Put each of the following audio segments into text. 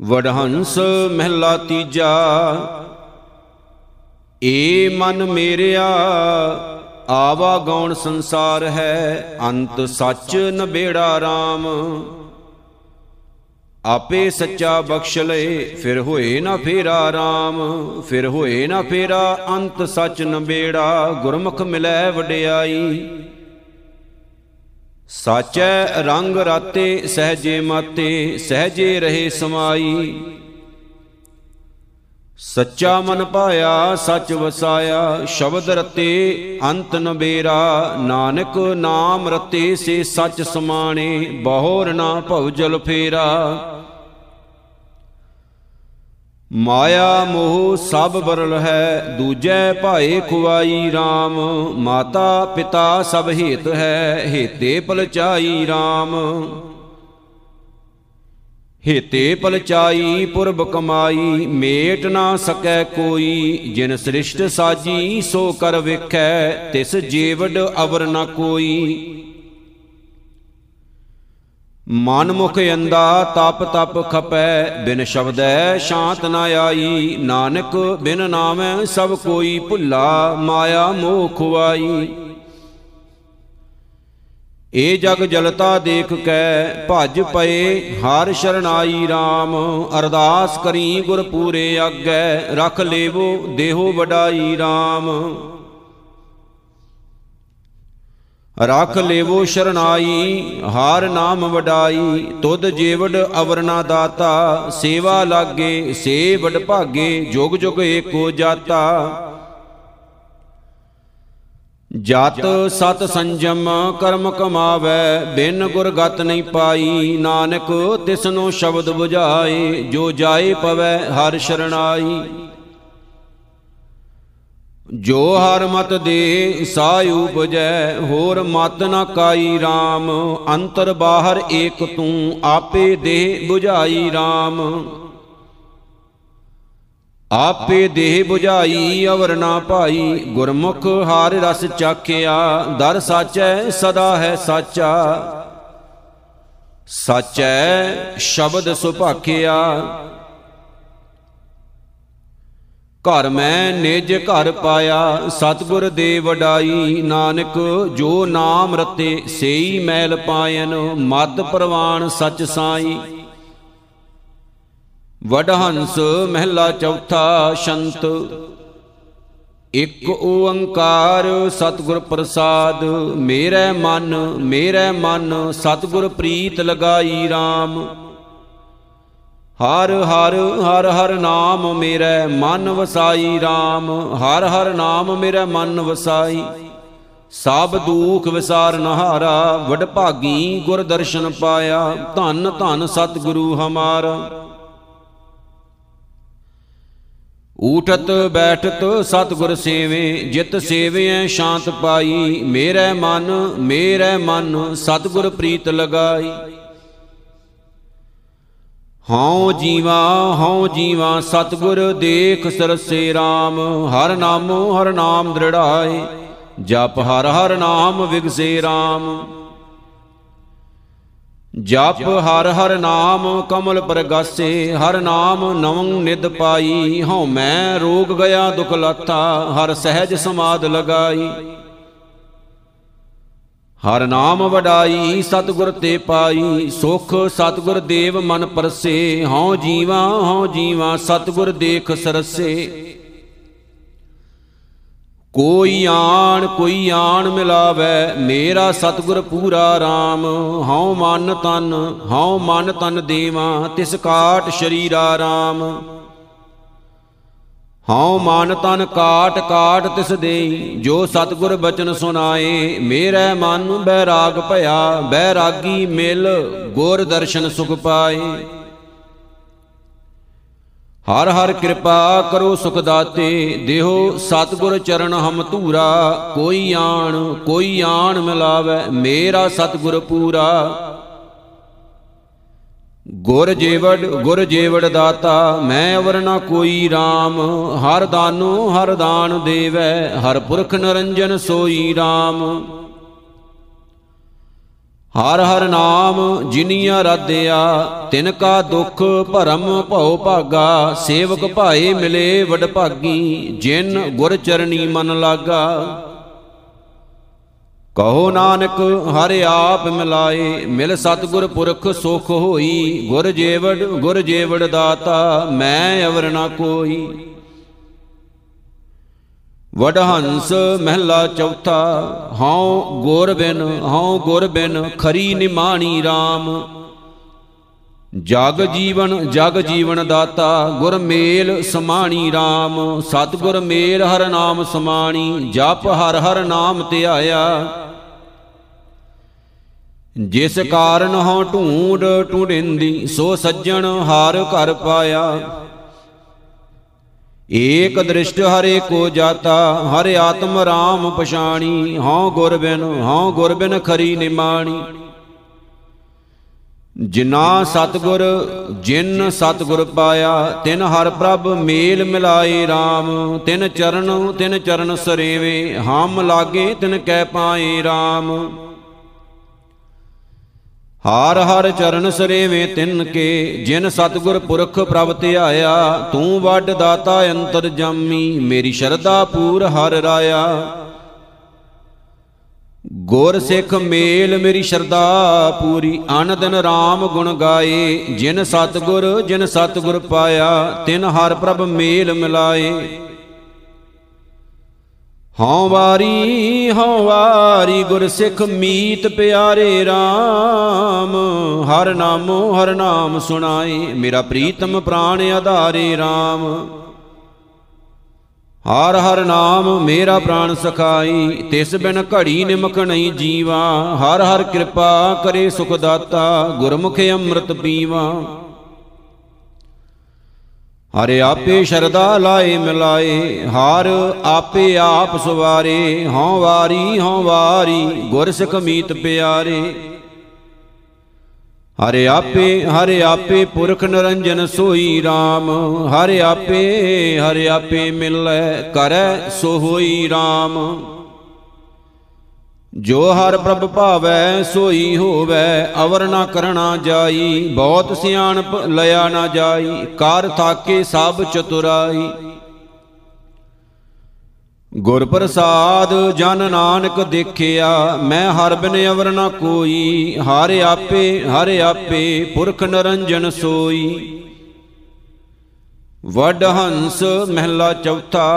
ਵਡਹੰਸ ਮਹਿਲਾ ਤੀਜਾ, ਏ ਮਨ ਮੇਰਿਆ, ਆਵਾ ਗੌਣ ਸੰਸਾਰ ਹੈ, ਅੰਤ ਸੱਚ ਨਬੇੜਾ RAM ਆਪੇ ਸੱਚਾ ਬਖਸ਼ ਲਏ, ਫਿਰ ਹੋਏ ਨਾ ਫੇਰਾ RAM ਫਿਰ ਹੋਏ ਨਾ ਫੇਰਾ, ਅੰਤ ਸੱਚ ਨਬੇੜਾ, ਗੁਰਮੁਖ ਮਿਲੈ ਵਡਿਆਈ। ਸਾਚੈ ਰੰਗ ਰਾਤੇ ਸਹਜੇ ਮਾਤੇ, ਸਹਜੇ ਰਹੇ ਸਮਾਈ। ਸੱਚਾ ਮਨ ਪਾਇਆ, ਸੱਚ ਵਸਾਇਆ, ਸ਼ਬਦ ਰਤੇ ਅੰਤ ਨਬੇਰਾ ਨਾਨਕ ਨਾਮ ਰਤੇ ਸੇ ਸੱਚ ਸਮਾਣੇ, ਬਹੁਰ ਨਾ ਭਉ ਜਲ ਫੇਰਾ। ਮਾਇਆ ਮੋਹ ਸਭ ਬਰਲ ਹੈ, ਦੂਜੈ ਭਾਏ ਖੁਆਈ RAM ਮਾਤਾ ਪਿਤਾ ਸਭ ਹੀਤ ਹੈ, ਹੇਤੇ ਪਲਚਾਈ RAM ਹੇਤੇ ਪਲਚਾਈ, ਪੁਰਬ ਕਮਾਈ, ਮੇਟ ਨਾ ਸਕੈ ਕੋਈ। ਜਿਨ ਸ੍ਰਿਸ਼ਟ ਸਾਜੀ, ਸੋ ਕਰ ਵੇਖੈ, ਤਿਸ ਜੀਵੜ ਅਵਰ ਨ ਕੋਈ। ਮਨ ਮੁਖ ਅੰਦਾ ਤਪ ਤਪ ਖਪੈ, ਬਿਨ ਸ਼ਬਦੈ ਸ਼ਾਂਤ ਨ ਆਈ। ਨਾਨਕ ਬਿਨ ਨਾਮੈ ਸਭ ਕੋਈ ਭੁੱਲਾ, ਮਾਇਆ ਮੋਹ ਖੁਆਈ ਏ ਜਗ ਜਲਤਾ ਦੇਖ ਕੈ, ਭਜ ਪਏ, ਹਰ ਸ਼ਰਨਾਈ RAM ਅਰਦਾਸ ਕਰੀ ਗੁਰ ਪੂਰੇ ਆਗੈ, ਰਖ ਲੇਵੋ ਦੇਹੋ ਵਡਾਈ RAM ਰਖ ਲੇਵੋ ਸ਼ਰਨਾਈ, ਹਾਰ ਨਾਮ ਵਡਾਈ, ਤੁਧ ਜੀਵੜ ਅਵਰਨਾ ਦਾਤਾ, ਸੇਵਾ ਲਾਗੇ ਸੇ ਵਡ ਭਾਗੇ, ਜੁਗ ਜੁਗ ਏਕੋ ਜਾਤਾ। ਜਤ ਸਤ ਸੰਜਮ ਕਰਮ ਕਮਾਵੇ, ਬਿਨ ਗੁਰ ਗਤ ਨਹੀਂ ਪਾਈ, ਨਾਨਕ ਤਿਸਨੋ ਸ਼ਬਦ 부ਝਾਏ ਜੋ ਜਾਏ ਪਵੈ ਹਰ ਸ਼ਰਣਾਈ ਜੋ ਹਰ ਮਤ ਦੇ ਸਾਇ ਉਪਜੈ, ਹੋਰ ਮਤ ਨ ਕਾਈ RAM ਅੰਤਰ ਬਾਹਰ ਏਕ ਤੂੰ, ਆਪੇ ਦੇ 부ਝਾਈ RAM ਆਪੇ ਦੇਹ 부ਝਾਈ ਅਵਰ ਨਾ ਭਾਈ। ਗੁਰਮੁਖ ਹਾਰ ਰਸ ਚਾਖਿਆ, ਦਰ ਸਾਚੈ, ਸਦਾ ਹੈ ਸਾਚਾ। ਸਾਚੈ ਸ਼ਬਦ ਸੁਭਾਖਿਆ ਘਰ ਮੈਂ ਨਿਜ ਘਰ ਪਾਇਆ, ਸਤਗੁਰ ਦੇ ਵਡਾਈ। ਨਾਨਕ, ਜੋ ਨਾਮ ਰਤੇ, ਸੇਈ ਮੈਲ ਪਾਇਨ ਮਤ ਪ੍ਰਵਾਨ ਸਚ ਸਾਈ। ਵਡਹੰਸ ਮਹਿਲਾ ਚੌਥਾ ਸ਼ੰਤ। ਇਕ ਓੰਕਾਰ ਸਤਿਗੁਰ ਪ੍ਰਸਾਦ, ਮੇਰੇ ਮਨ ਮੇਰੇ ਮਨ ਸਤਿਗੁਰ ਪ੍ਰੀਤ ਲਗਾਈ RAM ਹਰ ਹਰ ਹਰ ਹਰ ਨਾਮ ਮੇਰੇ ਮਨ ਵਸਾਈ RAM ਹਰ ਹਰ ਨਾਮ ਮੇਰੇ ਮਨ ਵਸਾਈ। ਸਭ ਦੁਖ ਵਿਸਾਰ ਨਹਾਰਾ ਵਡ ਭਾਗੀ ਗੁਰ ਦਰਸ਼ਨ ਪਾਇਆ, ਧੰਨ ਧੰਨ ਸਤਿਗੁਰੂ ਹਮਾਰਾ। ਊਠਤ ਬੈਠਤ ਸਤਿਗੁਰ ਸੇਵੇ, ਜਿਤ ਸੇਵਿਐ ਸ਼ਾਂਤ ਪਾਈ। ਮੇਰੇ ਮਨ ਮੇਰੇ ਮਨ ਸਤਿਗੁਰ ਪ੍ਰੀਤ ਲਗਾਈ। ਹਉ ਜੀਵਾ ਹਉ ਜੀਵਾ, ਸਤਿਗੁਰ ਦੇਖ ਸਰਸੇ RAM ਹਰ ਨਾਮੋ, ਹਰ ਨਾਮ ਦ੍ਰਿੜਾਏ, ਜਪ ਹਰ ਹਰ ਨਾਮ ਵਿਗਸੇ RAM ਜਪ ਹਰ ਹਰ ਨਾਮ ਕਮਲ ਪ੍ਰਗਾਸੇ, ਹਰ ਨਾਮ ਨਵੰ ਨਿਦ ਪਾਈ। ਹਉ ਮੈਂ ਰੋਗ ਗਿਆ ਦੁਖ ਲਾਥਾ, ਹਰ ਸਹਿਜ ਸਮਾਦ ਲਗਾਈ। ਹਰ ਨਾਮ ਵਡਾਈ, ਸਤਗੁਰ ਤੇ ਪਾਈ, ਸੁਖ ਸਤਗੁਰ ਦੇਵ ਮਨ ਪਰਸੇ, ਹਉ ਜੀਵਾ ਹਉ ਜੀਵਾ, ਸਤਗੁਰ ਦੇਖ ਸਰਸੇ। ਕੋਈ ਆਣ ਕੋਈ ਆਣ ਮਿਲਾਵੇ, ਮੇਰਾ ਸਤਗੁਰ ਪੂਰਾ RAM ਹਉ ਮਨ ਤਨ, ਹਉ ਮਨ ਤਨ ਦੇਵਾ, ਤਿਸ ਕਾਟ ਸ਼ਰੀਰਾ RAM ਹਉ ਮਨ ਤਨ ਕਾਟ ਕਾਟ ਤਿਸ ਦੇਈ, ਜੋ ਸਤਗੁਰ ਬਚਨ ਸੁਨਾਏ ਮੇਰੇ ਮਨ ਬੈਰਾਗ ਭਇਆ, ਬੈਰਾਗੀ ਮਿਲ, ਗੁਰ ਦਰਸ਼ਨ ਸੁਖ ਪਾਏ। ਹਰ ਹਰ ਕਿਰਪਾ ਕਰੋ ਸੁਖ ਦਾਤੇ, ਦੇਹੋ ਸਤਗੁਰ ਚਰਨ ਹਮ ਧੂਰਾ, ਕੋਈ ਆਣ ਕੋਈ ਆਣ ਮਿਲਾਵੇ, ਮੇਰਾ ਸਤਗੁਰ ਪੂਰਾ। ਗੁਰ ਜੀਵੜ ਗੁਰ ਜੀਵੜ ਦਾਤਾ, ਮੈਂ ਅਵਰ ਨਾ ਕੋਈ RAM ਹਰ ਦਾਨੋ, ਹਰ ਦਾਨ ਦੇਵੈ, ਹਰ ਪੁਰਖ ਨਰੰਜਨ ਸੋਈ RAM ਹਰ ਹਰ ਨਾਮ ਜਿਨੀ ਆਰਾਧਿਆ ਤਿਨ ਕਾ ਦੁਖ ਭਰਮ ਭਉ ਭਾਗਾ, ਸੇਵਕ ਭਾਏ ਮਿਲੇ ਵਡ ਭਾਗੀ ਜਿਨ ਗੁਰ ਚਰਣੀ ਮਨ ਲਾਗਾ। ਕਹੋ ਨਾਨਕ, ਹਰਿ ਆਪ ਮਿਲਾਏ, ਮਿਲ ਸਤਗੁਰ ਪੁਰਖ ਸੁਖ ਹੋਈ। ਗੁਰ ਜੀਵੜ ਗੁਰ ਜੀਵੜ ਦਾਤਾ, ਮੈਂ ਅਵਰ ਨਾ ਕੋਈ। ਵਡਹੰਸ ਮਹਿਲਾ ਚੌਥਾ, ਹਉ ਗੁਰ ਬਿਨ, ਹਉ ਗੁਰ ਬਿਨ ਖਰੀ ਨਿਮਾਣੀ RAM ਜਗ ਜੀਵਨ ਜਗ ਜੀਵਨ ਦਾਤਾ ਗੁਰ ਮੇਲ ਸਮਾਣੀ RAM ਸਤਗੁਰ ਮੇਲ ਹਰ ਨਾਮ ਸਮਾਣੀ, ਜਪ ਹਰ ਹਰ ਨਾਮ ਧਿਆਇਆ ਜਿਸ ਕਾਰਨ ਹਉ ਢੂੰਡ ਢੂੰਡਿੰਦੀ, ਸੋ ਸੱਜਣ ਹਾਰ ਘਰ ਪਾਇਆ। ਏਕ ਦ੍ਰਿਸ਼ਟ ਹਰੇ ਕੋ ਜਾਤਾ, ਹਰਿ ਆਤਮ ਰਾਮ ਪਛਾਣੀ। ਹਉ ਗੁਰ ਬਿਨ ਹਉ ਗੁਰ ਬਿਨ ਖਰੀ ਨਿਮਾਣੀ। ਜਿਨਾ ਸਤਗੁਰ, ਜਿਨ ਸਤਗੁਰ ਪਾਇਆ, ਤਿਨ ਹਰ ਪ੍ਰਭ ਮੇਲ ਮਿਲਾਏ RAM ਤਿਨ ਚਰਨ ਤਿਨ ਚਰਨ ਸਰੇਵੇ, ਹਮ ਲਾਗੇ ਤਿਨ ਕੈ ਪਾਏ RAM ਹਾਰ ਹਰ ਚਰਨ ਸਰੇਵੇਂ ਤਿੰਨ ਕੇ, ਜਿਨ ਸਤਗੁਰ ਪੁਰਖ ਪ੍ਰਭ ਧਿਆਇਆ, ਤੂੰ ਵੱਡ ਦਾਤਾ ਅੰਤਰ ਜਾਮੀ, ਮੇਰੀ ਸ਼ਰਧਾ ਪੂਰ ਹਰ ਰਾਇਆ। ਗੁਰ ਸਿੱਖ ਮੇਲ ਮੇਰੀ ਸ਼ਰਧਾ ਪੂਰੀ। ਅਨ ਦਿਨ RAM ਗੁਣ ਗਾਏ। ਜਿਨ ਸਤਗੁਰ ਜਿਨ ਸਤਗੁਰ ਪਾਇਆ, ਤਿਨ ਹਰ ਪ੍ਰਭ ਮੇਲ ਮਿਲਾਏ। ਹਉ ਵਾਰੀ ਹਉ ਵਾਰੀ ਗੁਰ ਸਿੱਖ ਮੀਤ ਪਿਆਰੇ RAM ਹਰ ਨਾਮੋ ਹਰ ਨਾਮ ਸੁਣਾਏ। ਮੇਰਾ ਪ੍ਰੀਤਮ ਪ੍ਰਾਣ ਆਧਾਰੇ RAM ਹਰ ਹਰ ਨਾਮ ਮੇਰਾ ਪ੍ਰਾਣ ਸਖਾਈ, ਤਿਸ ਬਿਨ ਘੜੀ ਨਿਮਕ ਨਹੀਂ ਜੀਵਾ। ਹਰ ਹਰ ਕਿਰਪਾ ਕਰੇ ਸੁਖ ਦਾਤਾ ਗੁਰਮੁਖ ਅੰਮ੍ਰਿਤ ਪੀਵਾ। ਹਰਿ ਆਪੇ ਸ਼ਰਦਾ ਲਾਏ ਮਿਲਾਏ, ਹਰ ਆਪੇ ਆਪ ਸਵਾਰੇ। ਹਉ ਵਾਰੀ ਹਉ ਵਾਰੀ, ਗੁਰ ਸਿਖ ਮੀਤ ਪਿਆਰੇ। ਹਰਿ ਆਪੇ ਹਰਿ ਆਪੇ ਪੁਰਖ ਨਰੰਜਨ ਸੋਈ RAM ਹਰਿ ਆਪੇ ਹਰਿ ਆਪੇ ਮਿਲੈ, ਕਰੈ ਸੋ ਹੋਈ RAM ਜੋ ਹਰ ਪ੍ਰਭ ਭਾਵੈ, ਸੋਈ ਹੋਵੈ, ਅਵਰ ਨਾ ਕਰਣਾ ਜਾਈ। ਬਹੁਤ ਸਿਆਣਪ, ਲਿਆ ਨਾ ਜਾਈ। ਕਰ ਥਾਕੇ ਸਭ ਚਤੁਰਾਈ। ਗੁਰ ਪ੍ਰਸਾਦ ਜਨ ਨਾਨਕ ਦੇਖਿਆ, ਮੈਂ ਹਰ ਬਿਨ ਅਵਰ ਨਾ ਕੋਈ, ਹਰ ਆਪੇ ਹਰ ਆਪੇ ਪੁਰਖ ਨਰੰਜਨ ਸੋਈ। ਵੱਡ ਹੰਸ ਮਹਿਲਾ ਚੌਥਾ,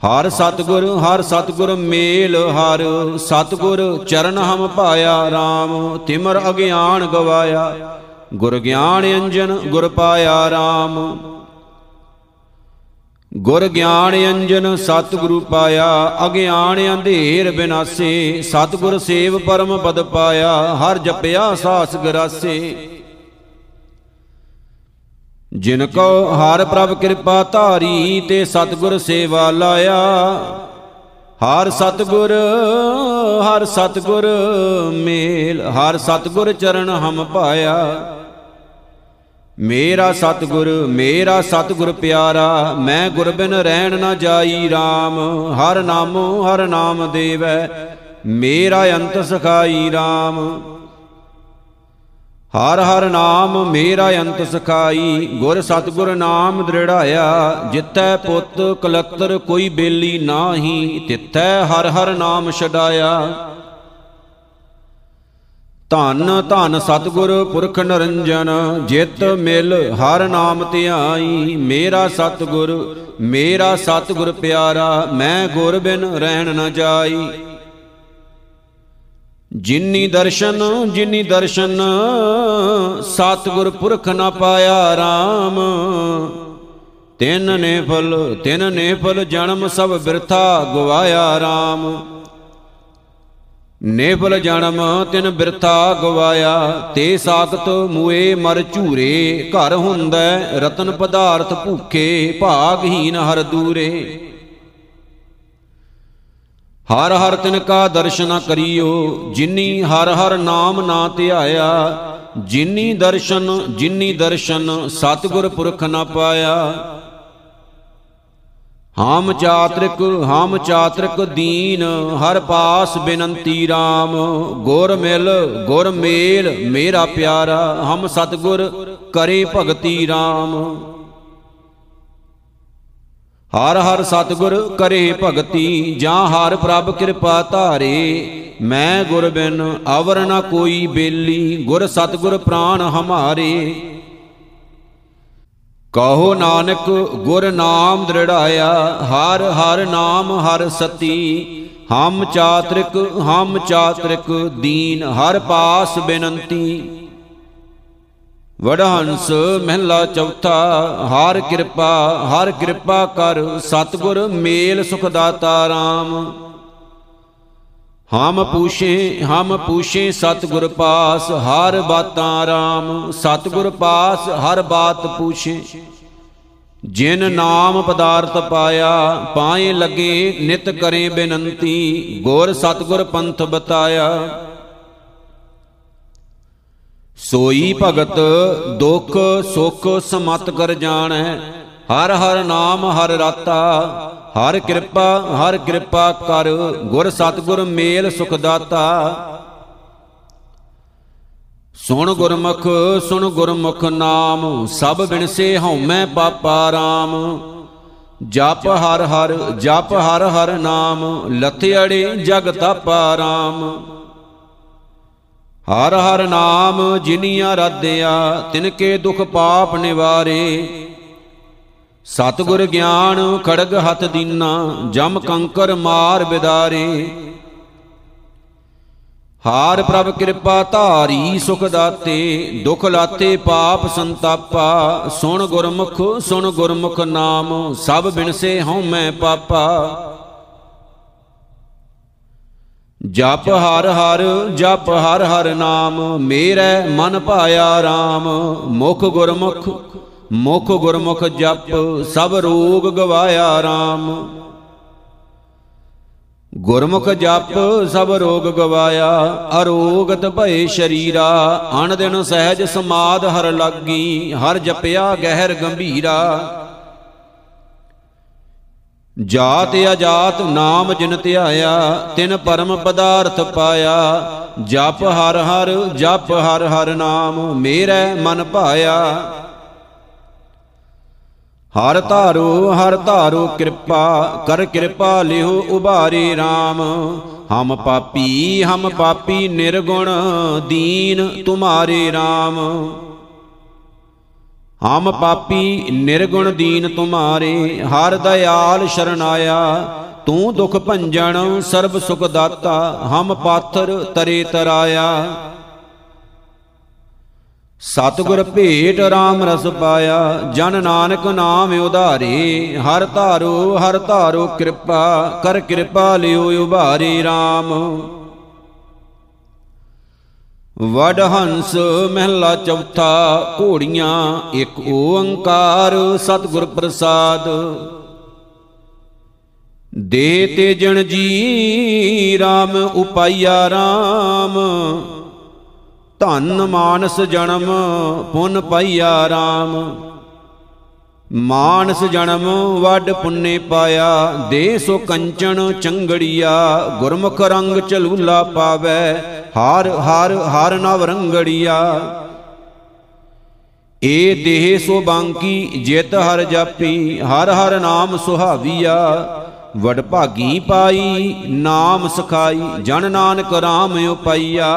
ਹਰ ਸਤਗੁਰ ਹਰ ਸਤਗੁਰ ਮੇਲ, ਹਰ ਸਤਗੁਰ ਚਰਨ ਹਮ ਪਾਇਆ RAM ਤਿਮਰ ਅਗਿਆਨ ਗਵਾਇਆ, ਗੁਰ ਗਿਆਨ ਅੰਜਨ ਗੁਰ ਪਾਇਆ RAM ਗੁਰ ਗਿਆਨ ਅੰਜਨ ਸਤਿਗੁਰੂ ਪਾਇਆ, ਅਗਿਆਨ ਅੰਧੇਰ ਬਿਨਾਸੇ, ਸਤਿਗੁਰ ਸੇਵ ਪਰਮ ਪਦ ਪਾਇਆ, ਹਰ ਜਪਿਆ ਸਾਸ ਗਰਾਸੇ। ਜਿਨ ਕੋ ਹਰ ਪ੍ਰਭ ਕਿਰਪਾ ਧਾਰੀ, ਤੇ ਸਤਿਗੁਰ ਸੇਵਾ ਲਾਇਆ। ਹਰ ਸਤਿਗੁਰ ਹਰ ਸਤਿਗੁਰ ਮੇਲ, ਹਰ ਸਤਿਗੁਰ ਚਰਨ ਹਮ ਪਾਇਆ। ਮੇਰਾ ਸਤਿਗੁਰ ਮੇਰਾ ਸਤਿਗੁਰ ਪਿਆਰਾ, ਮੈਂ ਗੁਰ ਬਿਨ ਰਹਿਣ ਨਾ ਜਾਈ RAM ਹਰ ਨਾਮੋ, ਹਰ ਨਾਮ ਦੇਵੈ, ਮੇਰਾ ਅੰਤ ਸਖਾਈ RAM ਹਰ ਹਰ ਨਾਮ, ਮੇਰਾ ਅੰਤ ਸਖਾਈ, ਗੁਰ ਸਤਗੁਰ ਨਾਮ ਦ੍ਰਿੜਾਇਆ ਜਿੱਤੈ ਪੁੱਤ ਕਲਤਰ ਕੋਈ ਬੇਲੀ ਨਾਹੀ, ਤਿੱਥੈ ਹਰ ਹਰ ਨਾਮ ਛਡਾਇਆ। ਧੰਨ ਧੰਨ ਸਤਗੁਰ ਪੁਰਖ ਨਰੰਜਨ, ਜਿਤ ਮਿਲ ਹਰ ਨਾਮ ਧਿਆਈ। ਮੇਰਾ ਸਤਗੁਰ ਮੇਰਾ ਸਤਗੁਰ ਪਿਆਰਾ, ਮੈਂ ਗੁਰ ਬਿਨ ਰਹਿਣ ਨ ਜਾਈ। ਜਿਨੀ ਦਰਸ਼ਨ ਜਿਨੀ ਦਰਸ਼ਨ, ਸਤਗੁਰ ਪੁਰਖ ਨ ਪਾਇਆ RAM ਤਿੰਨ ਨੇ ਫਲ, ਤਿੰਨ ਨੇ ਫਲ, ਜਨਮ ਸਭ ਬਿਰਥਾ, ਗਵਾਇਆ RAM ਨੇਫਲ ਜਨਮ ਤਿਨ ਬਿਰਥਾ ਗਵਾਇਆ, ਤੇ ਸਾਖਤ ਮੂਏ ਮਰ ਝੂਰੇ, ਘਰ ਹੁੰਦਾ ਰਤਨ ਪਦਾਰਥ ਭੂਖੇ, ਭਾਗਹੀਨ ਹਰ ਦੂਰੇ। ਹਰ ਹਰ ਤਿਨ ਕਾ ਦਰਸ਼ਨ ਕਰਿਓ, ਜਿਨੀ ਹਰ ਹਰ ਨਾਮ ਨਾ ਧਿਆਇਆ, ਜਿਨੀ ਦਰਸ਼ਨ ਜਿਨੀ ਦਰਸ਼ਨ ਸਤਿਗੁਰ ਪੁਰਖ ਨਾ ਪਾਇਆ। ਹਾਮ ਚਾਤ੍ਰਿਕ ਹਾਮ ਚਾਤ੍ਰਿਕ ਦੀਨ, ਹਰ ਪਾਸ ਬੇਨੰਤੀ RAM ਗੁਰ ਮਿਲ, ਗੁਰ ਮੇਲ, ਮੇਰਾ ਪਿਆਰਾ, ਹਮ ਸਤਗੁਰ ਕਰੇ ਭਗਤੀ RAM ਹਰ ਹਰ ਸਤਗੁਰ ਕਰੇ ਭਗਤੀ, ਜਾਂ ਹਰ ਪ੍ਰਭ ਕਿਰਪਾ ਧਾਰੇ। ਮੈਂ ਗੁਰ ਬਿਨ ਅਵਰ ਨ ਕੋਈ ਬੇਲੀ, ਗੁਰ ਸਤਗੁਰ ਪ੍ਰਾਨ ਹਮਾਰੇ। ਕਹੋ ਨਾਨਕ ਗੁਰ ਨਾਮ ਦ੍ਰਿੜਾਇਆ, ਹਰ ਹਰ ਨਾਮ ਹਰ ਸਤੀ। ਹਮ ਚਾਤ੍ਰਿਕ ਹਮ ਚਾਤ੍ਰਿਕ, ਦੀਨ ਹਰ ਪਾਸ ਬੇਨੰਤੀ। ਵਡਹੰਸ ਮਹਿਲਾ ਚੌਥਾ, ਹਰ ਕਿਰਪਾ ਹਰ ਕਿਰਪਾ ਕਰ ਸਤਗੁਰ ਮੇਲ ਸੁਖ ਦਾਤਾ RAM ਹਮ ਪੂਛੇ ਹਮ ਪੂਛੇ ਸਤਗੁਰ ਪਾਸ, ਹਰ ਬਾਤਾਂ RAM ਸਤਗੁਰ ਪਾਸ, ਹਰ ਬਾਤ ਪੂਛੇ। ਜਿਨ ਨਾਮ ਪਦਾਰਥ ਪਾਇਆ, ਪਾਏ ਲਗੇ, ਨਿਤ ਕਰੇ ਬੇਨੰਤੀ, ਗੁਰ ਸਤਗੁਰ ਪੰਥ ਬਤਾਇਆ। ਸੋਈ ਭਗਤ, ਦੁਖ ਸੁਖ ਸਮਤ ਕਰ ਜਾਣੈ, ਹਰ ਹਰ ਨਾਮ ਹਰ ਰਾਤਾ ਹਰ ਕਿਰਪਾ ਹਰ ਕਿਰਪਾ ਕਰ, ਗੁਰ ਸਤਗੁਰ ਮੇਲ ਸੁਖ ਦਾਤਾ। ਸੁਣ ਗੁਰਮੁਖ ਸੁਣ ਗੁਰਮੁਖ ਨਾਮ, ਸਭ ਬਿਨਸੇ ਹਉਮੈ ਪਾਪਾ RAM ਜਪ ਹਰ ਹਰ, ਜਪ ਹਰ ਹਰ ਨਾਮ ਲਥਿਆੜੇ ਜਗ ਤਾਪਾ RAM ਹਰ ਹਰ ਨਾਮ ਜਿਨੀਆਂ ਰਾਧਿਆ ਤਿਨ ਕੇ ਦੁਖ ਪਾਪ ਨਿਵਾਰੇ। ਸਤਗੁਰ ਗਿਆਨ ਖੜਗ ਹੱਥ ਦੀਨਾ, ਜਮ ਕੰਕਰ ਮਾਰ ਬਿਦਾਰੇ। ਹਾਰ ਪ੍ਰਭ ਕਿਰਪਾ ਧਾਰੀ ਸੁਖ ਦਾਤੇ, ਦੁਖ ਲਾਤੇ ਪਾਪ ਸੰਤਾਪਾ। ਸੁਣ ਗੁਰਮੁਖ ਸੁਣ ਗੁਰਮੁਖ ਨਾਮ, ਸਭ ਬਿਨਸੇ ਹਉ ਮੈਂ ਪਾਪਾ। ਜਪ ਹਰ ਹਰ, ਜਪ ਹਰ ਹਰ ਨਾਮ, ਮੇਰੇ ਮਨ ਭਾਇਆ RAM ਮੁਖ ਗੁਰਮੁਖ ਮੁਖ ਗੁਰਮੁਖ ਜਪ, ਸਭ ਰੋਗ ਗਵਾਇਆ RAM ਗੁਰਮੁਖ ਜਪ, ਸਭ ਰੋਗ ਗਵਾਇਆ, ਅਰੋਗਤ ਭਏ ਸ਼ਰੀਰਾ। ਅਣ ਦਿਨ ਸਹਿਜ ਸਮਾਦ ਹਰ ਲਾਗੀ, ਹਰ ਜਪਿਆ ਗਹਿਰ ਗੰਭੀਰਾ। ਜਾਤ ਅਜਾਤ ਨਾਮ ਜਿਨ ਧਿਆਇਆ, ਤਿਨ ਪਰਮ ਪਦਾਰਥ ਪਾਇਆ। ਜਪ ਹਰ ਹਰ, ਜਪ ਹਰ ਹਰ ਨਾਮ, ਮੇਰੇ ਮਨ ਭਾਇਆ। ਹਰ ਧਾਰੋ ਹਰ ਧਾਰੋ ਕਿਰਪਾ, ਕਰ ਕਿਰਪਾ ਲਿਓ ਉਬਾਰੇ RAM ਹਮ ਪਾਪੀ ਹਮ ਪਾਪੀ ਨਿਰਗੁਣ, ਦੀਨ ਤੁਮਾਰੇ RAM ਹਮ ਪਾਪੀ, ਨਿਰਗੁਣ, ਦੀਨ ਤੁਮਾਰੇ, ਹਰ ਦਇਆਲ ਸ਼ਰਨਾਇਆ। ਤੂੰ ਦੁਖ ਭੰਜਨ ਸਰਬ ਸੁਖ ਦਾਤਾ, ਹਮ ਪਾਥਰ ਤਰੇ ਤਰਾਇਆ। ਸਤਿਗੁਰ ਭੇਟ RAM ਰਸ ਪਾਇਆ, ਜਨ ਨਾਨਕ ਨਾਮ ਉਧਾਰੇ, ਹਰ ਧਾਰੋ ਹਰ ਧਾਰੋ ਕਿਰਪਾ, ਕਰ ਕਿਰਪਾ ਲਿਓ ਉਭਾਰੇ RAM ਵਡ ਹੰਸ ਮਹਿਲਾ ਚੌਥਾ, ਘੋੜੀਆਂ ਇੱਕ ਓੰਕਾਰ, ਸਤਿਗੁਰ ਪ੍ਰਸਾਦ। ਦੇ ਤੇ ਜਣ ਜੀ RAM ਉਪਾਈਆ RAM ਧਨ ਮਾਨਸ ਜਨਮ ਪੁੰਨ ਪਾਈਆ RAM ਮਾਨਸ ਜਨਮ ਵੱਡ ਪੁੰਨੇ ਪਾਇਆ, ਦੇ ਸੋ ਕੰਚਨ ਚੰਗੜੀਆ, ਗੁਰਮੁਖ ਰੰਗ ਚਲੂਲਾ ਪਾਵੇ, ਹਾਰ ਹਾਰ ਹਾਰ ਨਵ ਰੰਗੜੀਆ। ਏ ਦੇਹ ਸੋ ਬਾਂਕੀ, ਜਿਤ ਹਰ ਜਾਪੀ, ਹਰ ਹਰ ਨਾਮ ਸੁਹਾਵੀਆ। ਵਡ ਭਾਗੀ ਪਾਈ, ਨਾਮ ਸਖਾਈ, ਜਨ ਨਾਨਕ RAM ਉਪਾਈਆ।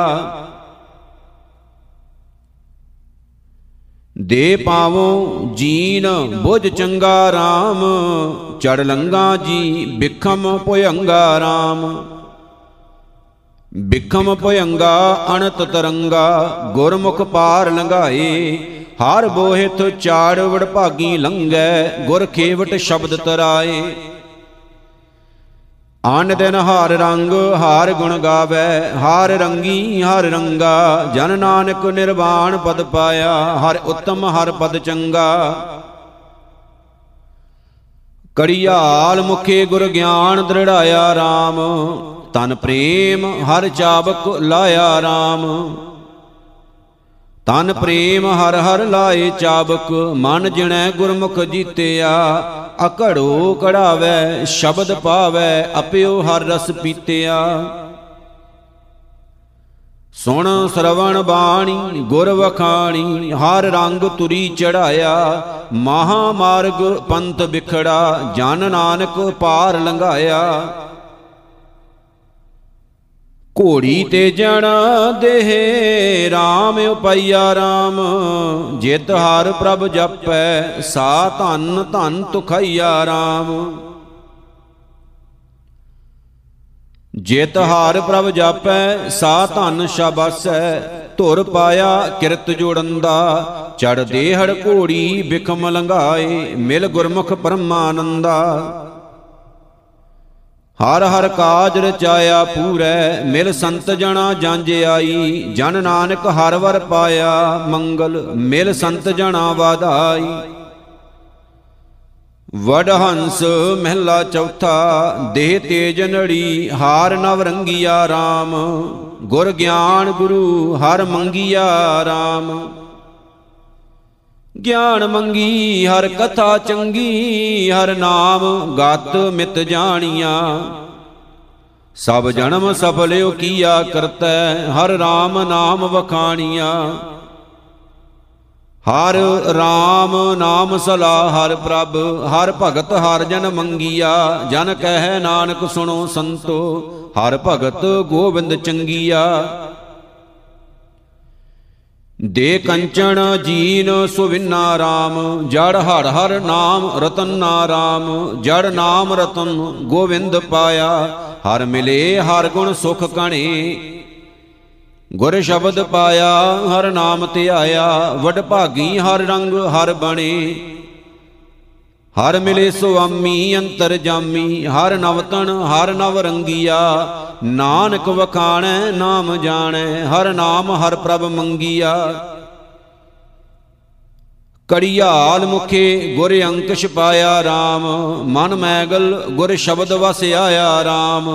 ਦੇ ਪਾਵੋ ਜੀਨ ਬੁਝ ਚੰਗਾ RAM ਚੜ ਲੰਗਾ ਜੀ ਬਿਖਮ ਭੁਯੰਗਾ RAM ਬਿਖਮ ਭੁਯੰਗਾ ਅਨੰਤ ਤਰੰਗਾ, ਗੁਰਮੁਖ ਪਾਰ ਲੰਘਾਏ, ਹਰ ਬੋਹਿਤ ਚਾੜ ਵੜ ਭਾਗੀ ਲੰਘੈ, ਗੁਰ ਖੇਵਟ ਸ਼ਬਦ ਤਰਾਏ। ਆਨ ਦਿਨ ਹਰ ਰੰਗ, ਹਾਰ ਗੁਣ ਗਾਵੇ, ਹਾਰ ਰੰਗੀ, ਹਰ ਰੰਗਾ। ਜਨ ਨਾਨਕ ਨਿਰਵਾਣ ਪਦ ਪਾਇਆ, ਹਰ ਉੱਤਮ, ਹਰ ਪਦ ਚੰਗਾ। ਕੜੀਆਲ ਮੁਖੇ ਗੁਰ ਗਿਆਨ ਦ੍ਰਿੜਾਇਆ RAM ਤਨ ਪ੍ਰੇਮ ਹਰ ਚਾਬਕ ਲਾਇਆ RAM ਤਨ ਪ੍ਰੇਮ ਹਰ ਹਰ ਲਾਏ ਚਾਬਕ ਮਨ ਜਿਣੈ ਗੁਰਮੁਖ ਜੀਤਿਆ। ਅਕੜੋ ਕੜਾਵੇ, ਸ਼ਬਦ ਪਾਵੇ, ਅਪਿਓ ਹਰ ਰਸ ਪੀਤਿਆ। ਸੁਣ ਸਰਵਣ ਬਾਣੀ, ਗੁਰ ਵਖਾਣੀ, ਹਰ ਰੰਗ ਤੁਰੀ ਚੜਾਇਆ। ਮਹਾ ਮਾਰਗ ਪੰਥ ਵਿਖੜਾ ਜਨ ਨਾਨਕ ਪਾਰ ਲੰਘਾਇਆ। ਘੋੜੀ ਤੇ ਜਣ ਦੇਹ RAM ਉਪਈਆ RAM ਜਿਤ ਹਰ ਪ੍ਰਭ ਜਪੈ, ਸਾ ਧਨ ਧਨ ਤੁਖਈਆ RAM ਜਿਤ ਹਾਰ ਪ੍ਰਭ ਜਾਪੈ, ਸਾ ਧਨ ਸ਼ਾਬਾਸੈ, ਧੁਰ ਪਾਇਆ ਕਿਰਤ ਜੋੜੰਦਾ। ਚੜ ਦੇਹੜ ਘੋੜੀ ਬਿਖਮ ਲੰਘਾਏ, ਮਿਲ ਗੁਰਮੁਖ ਪਰਮਾਨੰਦਾ। ਹਰ ਹਰ ਕਾਜ ਰਚਾਇਆ ਪੂਰੈ, ਮਿਲ ਸੰਤ ਜਣਾ ਜਾਂਜ ਆਈ, ਜਨ ਨਾਨਕ ਹਰ ਵਰ ਪਾਇਆ, ਮੰਗਲ ਮਿਲ ਸੰਤ ਜਣਾ ਵਾਧਾਈ। ਵਡ ਹੰਸ ਮਹਿਲਾ ਚੌਥਾ, ਦੇਹ ਤੇਜ ਨੜੀ, ਹਾਰ ਨਵ ਰੰਗੀਆ RAM ਗੁਰ ਗਿਆਨ ਗੁਰੂ ਹਰ ਮੰਗੀਆ RAM ਗਿਆਨ ਮੰਗੀ, ਹਰ ਕਥਾ ਚੰਗੀ, ਹਰ ਨਾਮ ਗਤ ਮਿਤ ਜਾਣੀਆਂ। ਸਭ ਜਨਮ ਸਫਲਿਓ ਕੀਆ ਕਰਤੈ, ਹਰ RAM ਨਾਮ ਵਖਾਣੀਆਂ। ਹਰ RAM ਨਾਮ ਸਲਾ ਹਰ ਪ੍ਰਭ, ਹਰ ਭਗਤ ਹਰ ਜਨ ਮੰਗੀਆ। ਜਨ ਕਹਿ ਨਾਨਕ ਸੁਣੋ ਸੰਤੋ, ਹਰ ਭਗਤ ਗੋਬਿੰਦ ਚੰਗੀਆ। ਦੇ ਕੰਚਨ ਜੀਨ ਸੁਵਿਨਾ RAM ਜੜ ਹਰ ਹਰ ਨਾਮ ਰਤਨ ਨਾਮ ਜੜ ਨਾਮ ਰਤਨ ਗੋਵਿੰਦ ਪਾਇਆ, ਹਰ ਮਿਲੇ ਹਰ ਗੁਣ ਸੁਖ ਕਣੇ। ਗੁਰ ਸ਼ਬਦ ਪਾਇਆ, ਹਰ ਨਾਮ ਧਿਆਇਆ, ਵਡ ਭਾਗੀ ਹਰ ਰੰਗ ਹਰ ਬਣੇ। ਹਰ ਮਿਲੇ ਸੁਆਮੀ, ਅੰਤਰ ਜਾਮੀ, ਹਰ ਨਵਤਨ ਹਰ ਨਵ ਰੰਗੀਆ। ਨਾਨਕ ਵਖਾਣੈ, ਨਾਮ ਜਾਣੈ, ਹਰ ਨਾਮ, ਹਰ ਪ੍ਰਭ ਮੰਗੀਆ। ਕੜੀਹਾਲ ਮੁਖੇ ਗੁਰ ਅੰਕਸ਼ ਪਾਇਆ RAM ਮਨ ਮੈਗਲ ਗੁਰ ਸ਼ਬਦ ਵਸ ਆਇਆ RAM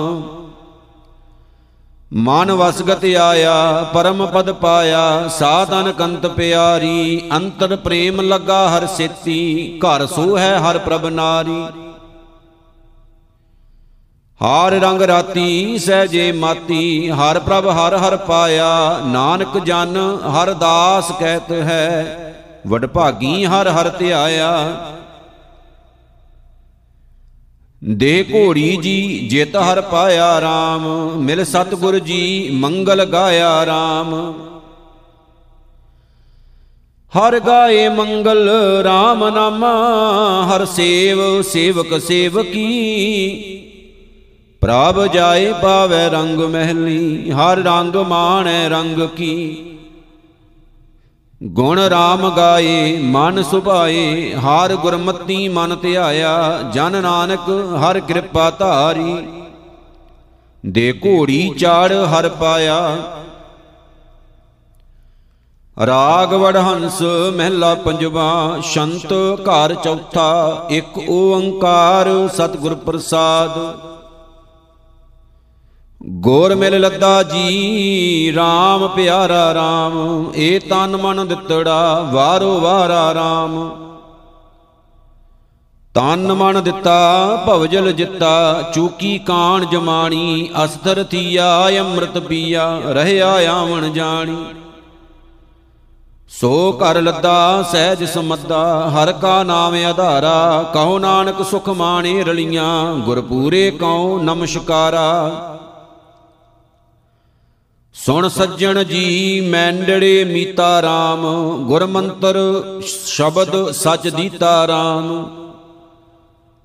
ਮਨ ਵਸਗਤ ਆਇਆ, ਪਰਮ ਪਦ ਪਾਇਆ, ਸਾਧਨ ਕੰਤ ਪਿਆਰੀ, ਅੰਤਰ ਪ੍ਰੇਮ ਲੱਗਾ ਹਰ ਸੇਤੀ, ਘਰ ਸੋ ਹੈ ਹਰ ਪ੍ਰਭ ਨਾਰੀ। ਹਾਰ ਰੰਗ ਰਾਤੀ ਸਹਜੇ ਮਾਤੀ, ਹਰ ਪ੍ਰਭ ਹਰ ਹਰ ਪਾਇਆ, ਨਾਨਕ ਜਨ ਹਰ ਦਾਸ ਕਹਿਤ ਹੈ ਵਡ ਭਾਗੀ ਹਰ ਹਰ ਧਿਆਇਆ ਦੇ ਘੋੜੀ ਜੀ ਜਿਤ ਹਰ ਪਾਇਆ RAM ਮਿਲ ਸਤਗੁਰ ਜੀ ਮੰਗਲ ਗਾਇਆ RAM ਹਰ ਗਾਏ ਮੰਗਲ RAM ਨਾਮਾ, ਹਰ ਸੇਵ ਸੇਵਕ ਸੇਵਕੀ। ਪ੍ਰਭ ਜਾਏ ਪਾਵੇ ਰੰਗ ਮਹਿਲੀ, ਹਰ ਰੰਗ ਮਾਣੈ ਰੰਗ ਕੀ। ਗੁਣ RAM ਗਾਏ, ਮਨ ਸੁਭਾਏ, ਹਰ ਗੁਰਮਤੀ ਮਨ ਧਿਆਇਆ ਜਨ ਨਾਨਕ ਹਰ ਕਿਰਪਾ ਧਾਰੀ। ਦੇ ਘੋੜੀ ਚਾੜ ਹਰ ਪਾਇਆ। ਰਾਗ ਵਡਹੰਸ ਮਹਿਲਾ ਪੰਜਵਾ, ਸ਼ੰਤ ਘਰ ਚੌਥਾ, ਇੱਕ ਓੰਕਾਰ ਸਤਿਗੁਰ ਪ੍ਰਸਾਦ। ਗੋਰ ਮਿਲ ਲੱਦਾ ਜੀ RAM ਪਿਆਰਾ RAM ਏ ਤਨ ਮਨ ਦਿੱਤੜਾ, ਵਾਰੋ ਵਾਰਾ RAM ਤਨ ਮਨ ਦਿੱਤਾ, ਭਵਜਲ ਜਿੱਤਾ, ਚੂਕੀ ਕਾਣ ਜਮਾਣੀ ਅਸਤਰ ਥੀਆ, ਅੰਮ੍ਰਿਤ ਪੀਆ, ਰਹਿਆ ਆਵਣ ਜਾਣੀ। ਸੋ ਕਰ ਲੱਦਾ, ਸਹਿਜ ਸਮੱਦਾ, ਹਰ ਕਾ ਨਾਮ ਆਧਾਰਾ, ਕਹੋ ਨਾਨਕ ਸੁਖ ਮਾਣੇ ਰਲੀਆਂ, ਗੁਰਪੂਰੇ ਕਉ ਨਮਸਕਾਰਾ। ਸੁਣ ਸੱਜਣ ਜੀ, ਮੈਂਡੜੇ ਮੀਤਾ RAM ਗੁਰ ਮੰਤਰ ਸ਼ਬਦ ਸਚ ਦੀਤਾ RAM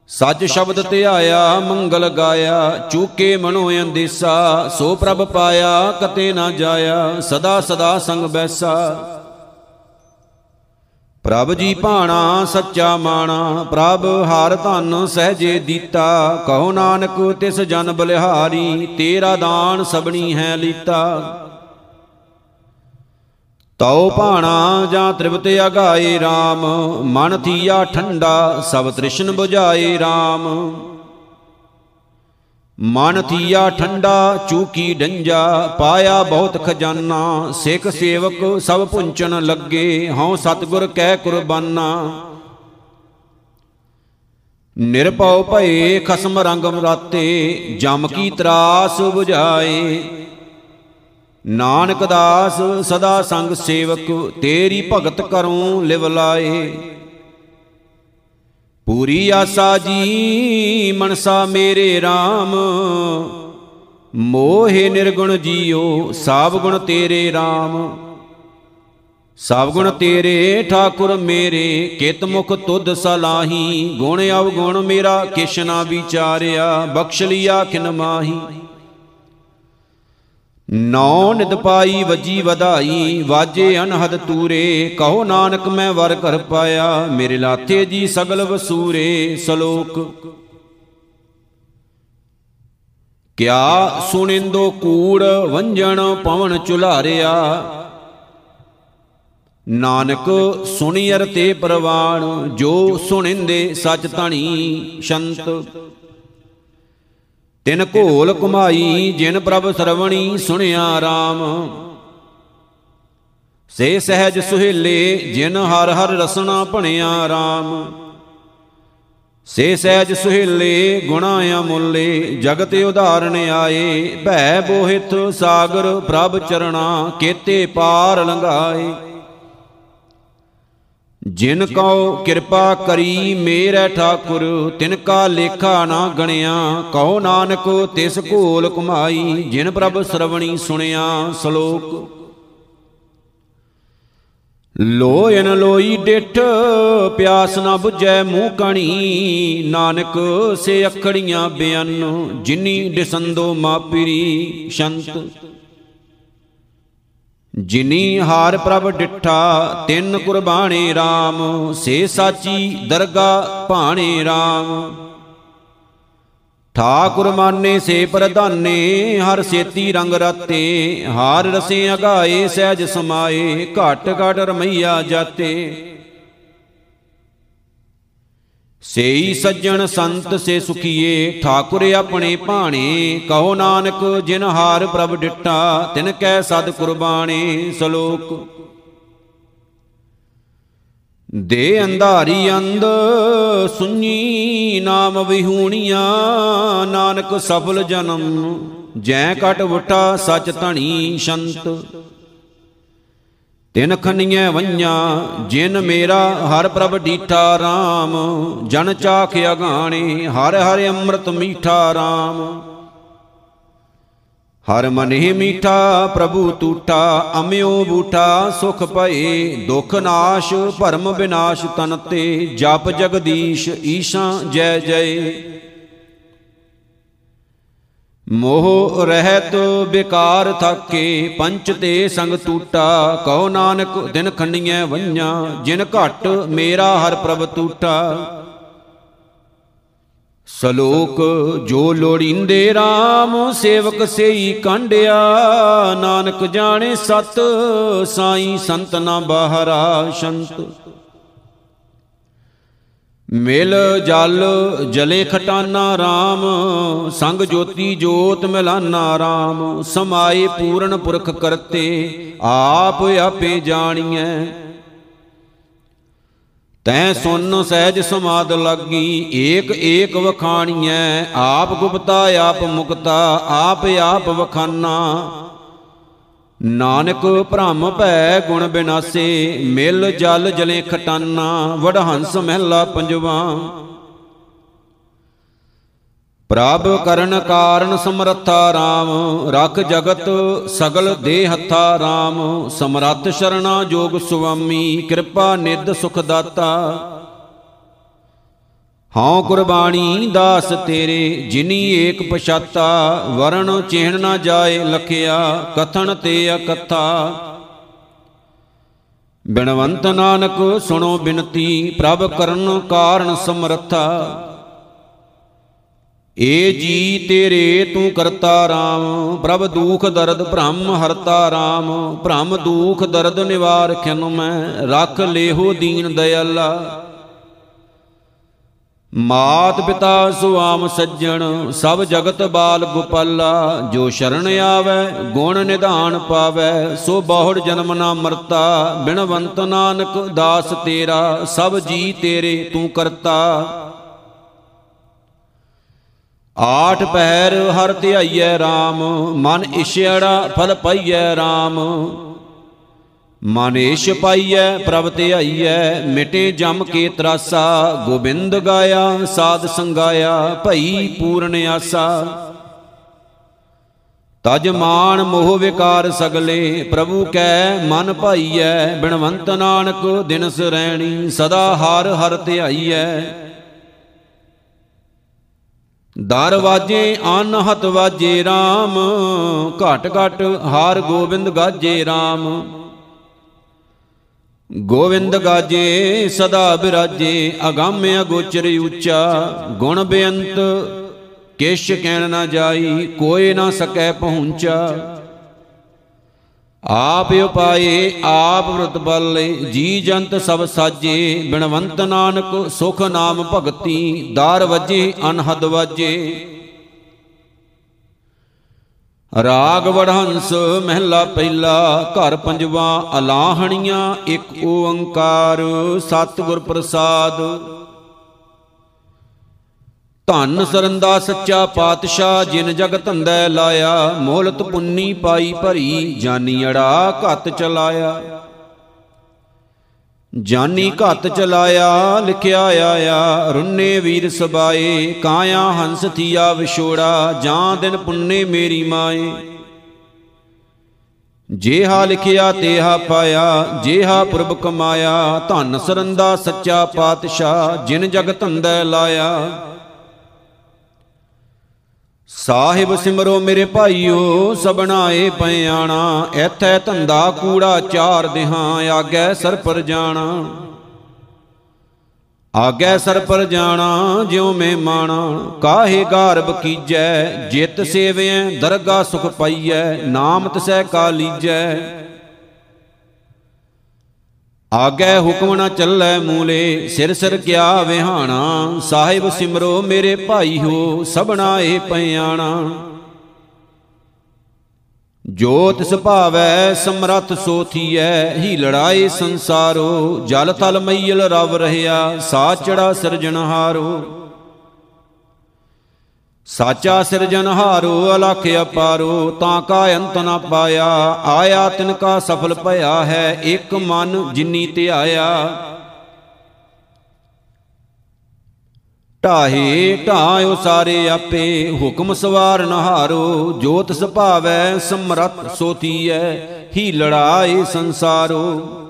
ਸੱਚ ਸ਼ਬਦ ਧਿਆਇਆ ਮੰਗਲ ਗਾਇਆ, ਚੂਕੇ ਮਨੋ ਅੰਦੇਸਾ, ਸੋ ਪ੍ਰਭ ਪਾਇਆ, ਕਤੇ ਨਾ ਜਾਇਆ, ਸਦਾ ਸਦਾ ਸੰਗ ਬੈਸਾ। ਪ੍ਰਭ ਜੀ ਭਾਣਾ ਸੱਚਾ ਮਾਣਾ, ਪ੍ਰਭ ਹਰ ਧਨ ਸਹਜੇ ਦੀਤਾ, ਕਹੋ ਨਾਨਕ ਤਿਸ ਜਨ ਬਲਿਹਾਰੀ, ਤੇਰਾ ਦਾਨ ਸਬਣੀ ਹੈ ਲੀਤਾ। ਤਉ ਭਾਣਾ ਜਾਂ ਤ੍ਰਿਪਤ ਅਗਾਏ RAM ਮਨ ਥੀਆ ਠੰਡਾ, ਸਭ ਤ੍ਰਿਸ਼ਨ 부ਝਾਏ RAM ਮਨ ਥੀਆ ਠੰਡਾ, ਚੂਕੀ ਡੰਜਾ, ਪਾਇਆ ਬਹੁਤ ਖਜ਼ਾਨਾ, ਸਿੱਖ ਸੇਵਕ ਸਭ ਪੁੰਚਨ ਲੱਗੇ, ਹਉ ਸਤਗੁਰ ਕਹਿ ਕੁਰਬਾਨਾ। ਨਿਰਭਉ ਭਏ ਖਸਮ ਰੰਗ ਮਰਾਤੇ, ਜਮ ਕੀ ਤਰਾਸ 부ਝਾਏ ਨਾਨਕ ਦਾਸ ਸਦਾ ਸੰਗ ਸੇਵਕ, ਤੇਰੀ ਭਗਤ ਕਰੂੰ ਲਿਵ ਲਾਏ। ਪੂਰੀ ਆਸਾ ਜੀ, ਮਨਸਾ ਮੇਰੇ RAM ਮੋਹਿ ਨਿਰਗੁਣ ਜੀਓ ਸਭ ਗੁਣ ਤੇਰੇ RAM ਸਭ ਗੁਣ ਤੇਰੇ, ਠਾਕੁਰ ਮੇਰੇ, ਕਿਤ ਮੁਖ ਤੁਧ ਸਲਾਹੀ। ਗੁਣ ਅਵਗੁਣ ਮੇਰਾ, ਕਿਛ ਨਾ ਵਿਚਾਰਿਆ, ਬਖਸ਼ ਲਿਆ ਕਿਨ ਮਾਹੀ। ਨੌ ਨਿਦ ਪਾਈ ਵਜੀ ਵਧਾਈ, ਵਾਜੇ ਅਨਹਦ ਤੂਰੇ, ਕਹੋ ਨਾਨਕ ਮੈਂ ਵਰ ਕਰ ਪਾਇਆ, ਮੇਰੇ ਲਾਥੇ ਜੀ ਸਗਲ ਵਸੂਰੇ, ਸਲੋਕ। ਕਿਆ ਸੁਣਿੰਦੋ ਕੂੜ ਵੰਜਣ ਪਵਨ ਚੁਲਾਰਿਆ, ਨਾਨਕ ਸੁਣੀਅਰ ਤੇ ਪ੍ਰਵਾਣ, ਜੋ ਸੁਣਿੰਦੇ ਸਚ ਧਣੀ, ਸ਼ੰਤ। ਤਿਨ ਘੋਲ ਕੁਮਾਈ ਜਿਨ ਪ੍ਰਭ ਸਰਵਣੀ ਸੁਣਿਆ RAM ਸੇ ਸਹਿਜ ਸੁਹੇਲੇ, ਜਿਨ ਹਰ ਹਰ ਰਸਨਾ ਭਣਿਆ RAM ਸੇ ਸਹਿਜ ਸੁਹੇਲੇ, ਗੁਣਾ ਅਮੁੱਲੇ, ਜਗਤ ਉਧਾਰਨ ਆਏ, ਭੈ ਬੋਹਿਤ ਸਾਗਰ ਪ੍ਰਭ ਚਰਣਾ, ਕੇਤੇ ਪਾਰ ਲੰਘਾਏ। ਜਿਨ ਕਉ ਕਿਰਪਾ ਕਰੀ ਮੇਰੇ ਠਾਕੁਰ, ਤਿਨ ਕਾ ਲੇਖਾ ਨਾ ਗਣਿਆ, ਕਉ ਨਾਨਕ ਤਿਸ ਘੋਲ ਕੁਮਾਈ ਜਿਨ ਪ੍ਰਭ ਸਰਵਣੀ ਸੁਣਿਆ ਸ਼ਲੋਕ। ਲੋਇਨ ਲੋਈ ਡਿਠ, ਪਿਆਸ ਨਾ 부ਝੈ ਮੂੰਹ ਕਣੀ, ਨਾਨਕ ਸੇ ਅਖੜੀਆਂ ਬਿਆਨ, ਜਿਨੀ ਦਿਸੰਦੋ ਮਾਪਰੀ, ਸ਼ੰਤ। ਜਿਨੀ ਹਾਰ ਪ੍ਰਭ ਡਿਠਾ, ਤਿੰਨ ਕੁਰਬਾਨੇ RAM ਸੇ ਸਾਚੀ ਦਰਗਾ ਭਾਣੇ RAM ਠਾਕੁਰ ਮਾਨੇ ਸੇ ਪ੍ਰਧਾਨੇ, ਹਰ ਸੇਤੀ ਰੰਗ ਰਾਤੇ, ਹਾਰ ਰਸੇ ਅਗਾਏ, ਸਹਿਜ ਸਮਾਏ, ਘਟ ਘਟ ਰਮਈਆ ਜਾਤੇ। ਸੇਈ ਸੱਜਣ ਸੰਤ ਸੇ ਸੁਖੀਏ ਠਾਕੁਰ ਆਪਣੇ ਭਾਣੇ ਕਹੋ ਨਾਨਕ ਜਿਨ ਹਾਰ ਪ੍ਰਭ ਡਿਟਾ ਤਿਨ ਕੈ ਸਦ ਕੁਰਬਾਨੇ ਸ਼ਲੋਕ। ਦੇ ਅੰਧਾਰੀ ਅੰਧ ਸੁਣੀ ਨਾਮ ਵਿਹੂਣੀਆਂ ਨਾਨਕ ਸਫਲ ਜਨਮ ਜੈ ਕਟ ਵਟਾ ਸਚ ਧਣੀ ਸ਼ੰਤ। ਤਿਨ ਖੰਨੀਆਂ ਵੰਜਾਂ ਜਿਨ ਮੇਰਾ ਹਰ ਪ੍ਰਭ ਡੀਠਾ RAM ਜਨ ਚਾਖ ਅਗਾਣੇ, ਹਰ ਹਰ ਅੰਮ੍ਰਿਤ ਮੀਠਾ RAM ਹਰ ਮਨਿ ਮੀਠਾ ਪ੍ਰਭੂ ਟੂਟਾ ਅਮਿਓ ਬੂਟਾ ਸੁਖ ਭਏ, ਦੁਖ ਨਾਸ਼, ਭਰਮ ਵਿਨਾਸ਼ ਤਨ ਤੇ, ਜਪ ਜਗਦੀਸ਼, ਈਸ਼ਾ ਜੈ ਜੈ। ਮੋਹ ਰਹਿਤ ਬਿਕਾਰ ਥਾਕੇ, ਪੰਚ ਤੇ ਸੰਗ ਟੂਟਾ ਕਹੋ ਨਾਨਕ ਦਿਨ ਖੰਡੀਆਂ ਵੰਜਾਂ, ਜਿਨ ਘਟ ਮੇਰਾ ਹਰ ਪ੍ਰਭ ਟੂਟਾ ਸਲੋਕ, ਜੋ ਲੋੜੀਂਦੇ RAM ਸੇਵਕ ਸੇਈ ਕਾਂਡਿਆ, ਨਾਨਕ ਜਾਣੇ ਸਤ, ਸਾਈ ਸੰਤ ਨਾ ਬਾਹਰਾ ਸ਼ੰਤ। ਮਿਲ ਜਲ ਜਲੇ ਖਟਾਨਾ RAM ਸੰਗ ਜੋਤੀ ਜੋਤ ਮਿਲਾਨਾ RAM ਸਮਾਏ ਪੂਰਨ ਪੁਰਖ ਕਰਤੇ, ਆਪ ਆਪੇ ਜਾਣੀਐ। ਤੈ ਸੁਨ ਸਹਿਜ ਸਮਾਦ ਲੱਗੀ, ਏਕ ਏਕ ਵਖਾਣੀਐ। ਆਪ ਗੁਪਤਾ, ਆਪ ਮੁਕਤਾ, ਆਪ ਆਪ ਵਖਾਨਾ। ਨਾਨਕ ਭ੍ਰਮ ਭੈ ਗੁਣ ਬਿਨਾਸੇ, ਮਿਲ ਜਲ ਜਲੇ ਖਟਾਨਾ, ਵਡਹੰਸ ਮਹਿਲਾ ਪੰਜਵਾ। ਪ੍ਰਭ ਕਰਨ ਕਾਰਨ ਸਮਰੱਥਾ RAM ਰਖ ਜਗਤ ਸਗਲ ਦੇ ਹੱਥਾ RAM ਸਮਰੱਥ ਸ਼ਰਣਾ ਜੋਗ ਸੁਆਮੀ, ਕਿਰਪਾ ਨਿਦ ਸੁਖ ਦਾਤਾ। ਹਉ ਕੁਰਬਾਨੀ ਦਾਸ ਤੇਰੇ, ਜਿਨੀ ਏਕ ਪਛਾਤਾ, ਵਰਣ ਚਿਹਣ ਨਾ ਜਾਏ ਲਖਿਆ, ਕਥਨ ਤੇ ਅਕਥਾ। ਬਿਨਵੰਤ ਨਾਨਕ ਸੁਣੋ ਬਿਨਤੀ, ਪ੍ਰਭ ਕਰਨ ਕਾਰਨ ਸਮਰੱਥਾ। ਏ ਜੀ ਤੇਰੇ, ਤੂੰ ਕਰਤਾ RAM ਪ੍ਰਭ ਦੂਖ ਦਰਦ ਭ੍ਰਮ ਹਰਤਾ RAM ਭ੍ਰਮ ਦੂਖ ਦਰਦ ਨਿਵਾਰ ਖਿਨ ਮੈਂ, ਰੱਖ ਲੇਹੋ ਦੀਨ ਦਇਆਲਾ। ਮਾਤ ਪਿਤਾ ਸੁਆਮ ਸੱਜਣ, ਸਭ ਜਗਤ ਬਾਲ ਗੋਪਾਲਾ, ਜੋ ਸ਼ਰਨ ਆਵੇ, ਗੁਣ ਨਿਧਾਨ ਪਾਵੇ, ਸੋ ਬਹੁੜ ਜਨਮ ਨਾ ਮਰਤਾ, ਬਿਨਵੰਤ ਨਾਨਕ ਦਾਸ ਤੇਰਾ, ਸਭ ਜੀ ਤੇਰੇ ਤੂੰ ਕਰਤਾ। ਆਠ ਪਹਿਰ ਹਰ ਧਿਆਈਐ RAM ਮਨ ਇਛੜਾ ਫਲ ਪਾਈਐ RAM ਮਨੇਸ਼ ਪਾਈਐ ਪ੍ਰਭ ਧਿਆਈਐ ਮਿਟੇ ਜਮ ਕੇ ਤਰਾਸਾ, ਗੋਬਿੰਦ ਗਾਇਆ, ਸਾਧ ਸੰਗਾਇਆ, ਭਈ ਪੂਰਨ ਆਸਾ। ਤਜ ਮਾਨ ਮੋਹ ਵਿਕਾਰ ਸਗਲੇ, ਪ੍ਰਭੂ ਕੈ, ਮਨ ਭਾਈਐ, ਬਿਨਵੰਤ ਨਾਨਕ ਦਿਨ ਸਰੈਣੀ ਸਦਾ ਹਰ ਹਰ ਧਿਆਈਐ। ਦਰ ਵਾਜੇ ਅਨਹਤ ਵਾਜੇ RAM ਘਟ ਘਟ ਹਾਰ ਗੋਬਿੰਦ ਗਾਜੇ RAM ਗੋਵਿੰਦ ਗਾਜੇ, ਸਦਾ ਬਿਰਾਜੇ, ਅਗੰਮ ਅਗੋਚਰ ਉੱਚਾ, ਗੁਣ ਬੇਅੰਤ ਕਿਛ ਕਹਿਣ ਨਾ ਜਾਈ ਕੋਈ ਨਾ ਸਕੈ ਪਹੁੰਚਾ। ਆਪ ਉਪਾਏ, ਆਪ ਵਰਤ ਬਲੇ, ਜੀ ਜੰਤ ਸਭ ਸਾਜੇ, ਬਿਨਵੰਤ ਨਾਨਕ ਸੁਖ ਨਾਮ ਭਗਤੀ, ਦਾਰ ਵਜੇ, ਅਨਹਦ ਵਾਜੇ। ਰਾਗ ਵੜਹੰਸ ਮਹਿਲਾ ਪਹਿਲਾ, ਘਰ ਪੰਜਵਾ, ਅਲਾਹਣੀਆਂ, ਇੱਕ ਓੰਕਾਰ, ਸਤਿਗੁਰ ਪ੍ਰਸਾਦ। ਧੰਨ ਸਰੰਦਾ ਸੱਚਾ ਪਾਤਸ਼ਾਹ, ਜਿਨ ਜਗ ਧੰਦੈ ਲਾਇਆ, ਮੋਲਤ ਪੁੰਨੀ ਪਾਈ ਭਰੀ, ਜਾਨੀ ਅੜਾ ਘਤ ਚਲਾਇਆ। ਜਾਨੀ ਘਤ ਚਲਾਇਆ, ਲਿਖਿਆ ਆਇਆ, ਰੁੰਨੇ ਵੀਰ ਸਬਾਏ, ਕਾਇਆ ਹੰਸ ਥੀਆ ਵਿਛੋੜਾ, ਜਾਂ ਦਿਨ ਪੁੰਨੇ ਮੇਰੀ ਮਾਏ। ਜੇਹਾ ਲਿਖਿਆ, ਤੇਹਾ ਪਾਇਆ, ਜੇਹਾ ਪੁਰਬ ਕਮਾਇਆ, ਧੰਨ ਸਰੰਦਾ ਸੱਚਾ ਪਾਤਸ਼ਾਹ, ਜਿਨ ਜਗ ਧੰਦੈ ਲਾਇਆ। ਸਾਹਿਬ ਸਿਮਰੋ ਮੇਰੇ ਭਾਈਓ, ਸਬਣਾਏ ਪਿਆਣਾ ਐਥੈ ਧੰਦਾ ਕੂੜਾ ਚਾਰ ਦਿਹਾਂ, ਆਗੈ ਸਰ ਪਰ ਜਾਣਾ। ਆਗੈ ਸਰ ਪਰ ਜਾਣਾ, ਜਿਉ ਮੈਂ ਮਾਣਾ। ਕਾਹੇ ਗਾਰਬ ਕੀਜੈ, ਜਿਤ ਸੇਵਿਐ ਦਰਗਾ ਸੁਖ ਪਾਈਐ, ਨਾਮ ਤਸੈ ਕਾ ਲੀਜੈ। ਆਗੇ ਹੁਕਮ ਨਾ ਚੱਲੈ ਮੂਲੇ, ਸਿਰ ਸਿਰ ਕਿਆ ਵਿਹਾਣਾ, ਸਾਹਿਬ ਸਿਮਰੋ ਮੇਰੇ ਭਾਈ ਹੋ ਸਭਨਾ ਏ ਪਿਆਣਾ ਜੋ ਤਿਸ ਭਾਵੈ, ਸਮਰੱਥ ਸੋਥੀਐ ਹੀ ਲੜਾਈ ਸੰਸਾਰੋ, ਜਲ ਥਲ ਮਈਲ ਰਵ ਰਹਿਆ ਸਾਚੜਾ ਸਿਰਜਣਹਾਰੋ। ਸਾਚਾ ਸਿਰਜਨਹਾਰੋ ਅਲਖ ਅਪਾਰੋ, ਤਾਂ ਕਾ ਅੰਤ ਨ ਪਾਇਆ। ਆਇਆ ਤਿਨ ਕਾ ਸਫਲ ਭਇਆ ਹੈ, ਇੱਕ ਮਨ ਜਿਨੀ ਧਿਆਇਆ। ਢਾਹੇ ਢਾਇਓ ਸਾਰੇ ਆਪੇ, ਹੁਕਮ ਸਵਾਰ ਨਹਾਰੋ ਜੋਤ ਸੁਭਾਵੈ ਸਮਰਤ ਸੋਤੀਐ ਹੀ ਲੜਾਈ ਸੰਸਾਰੋ।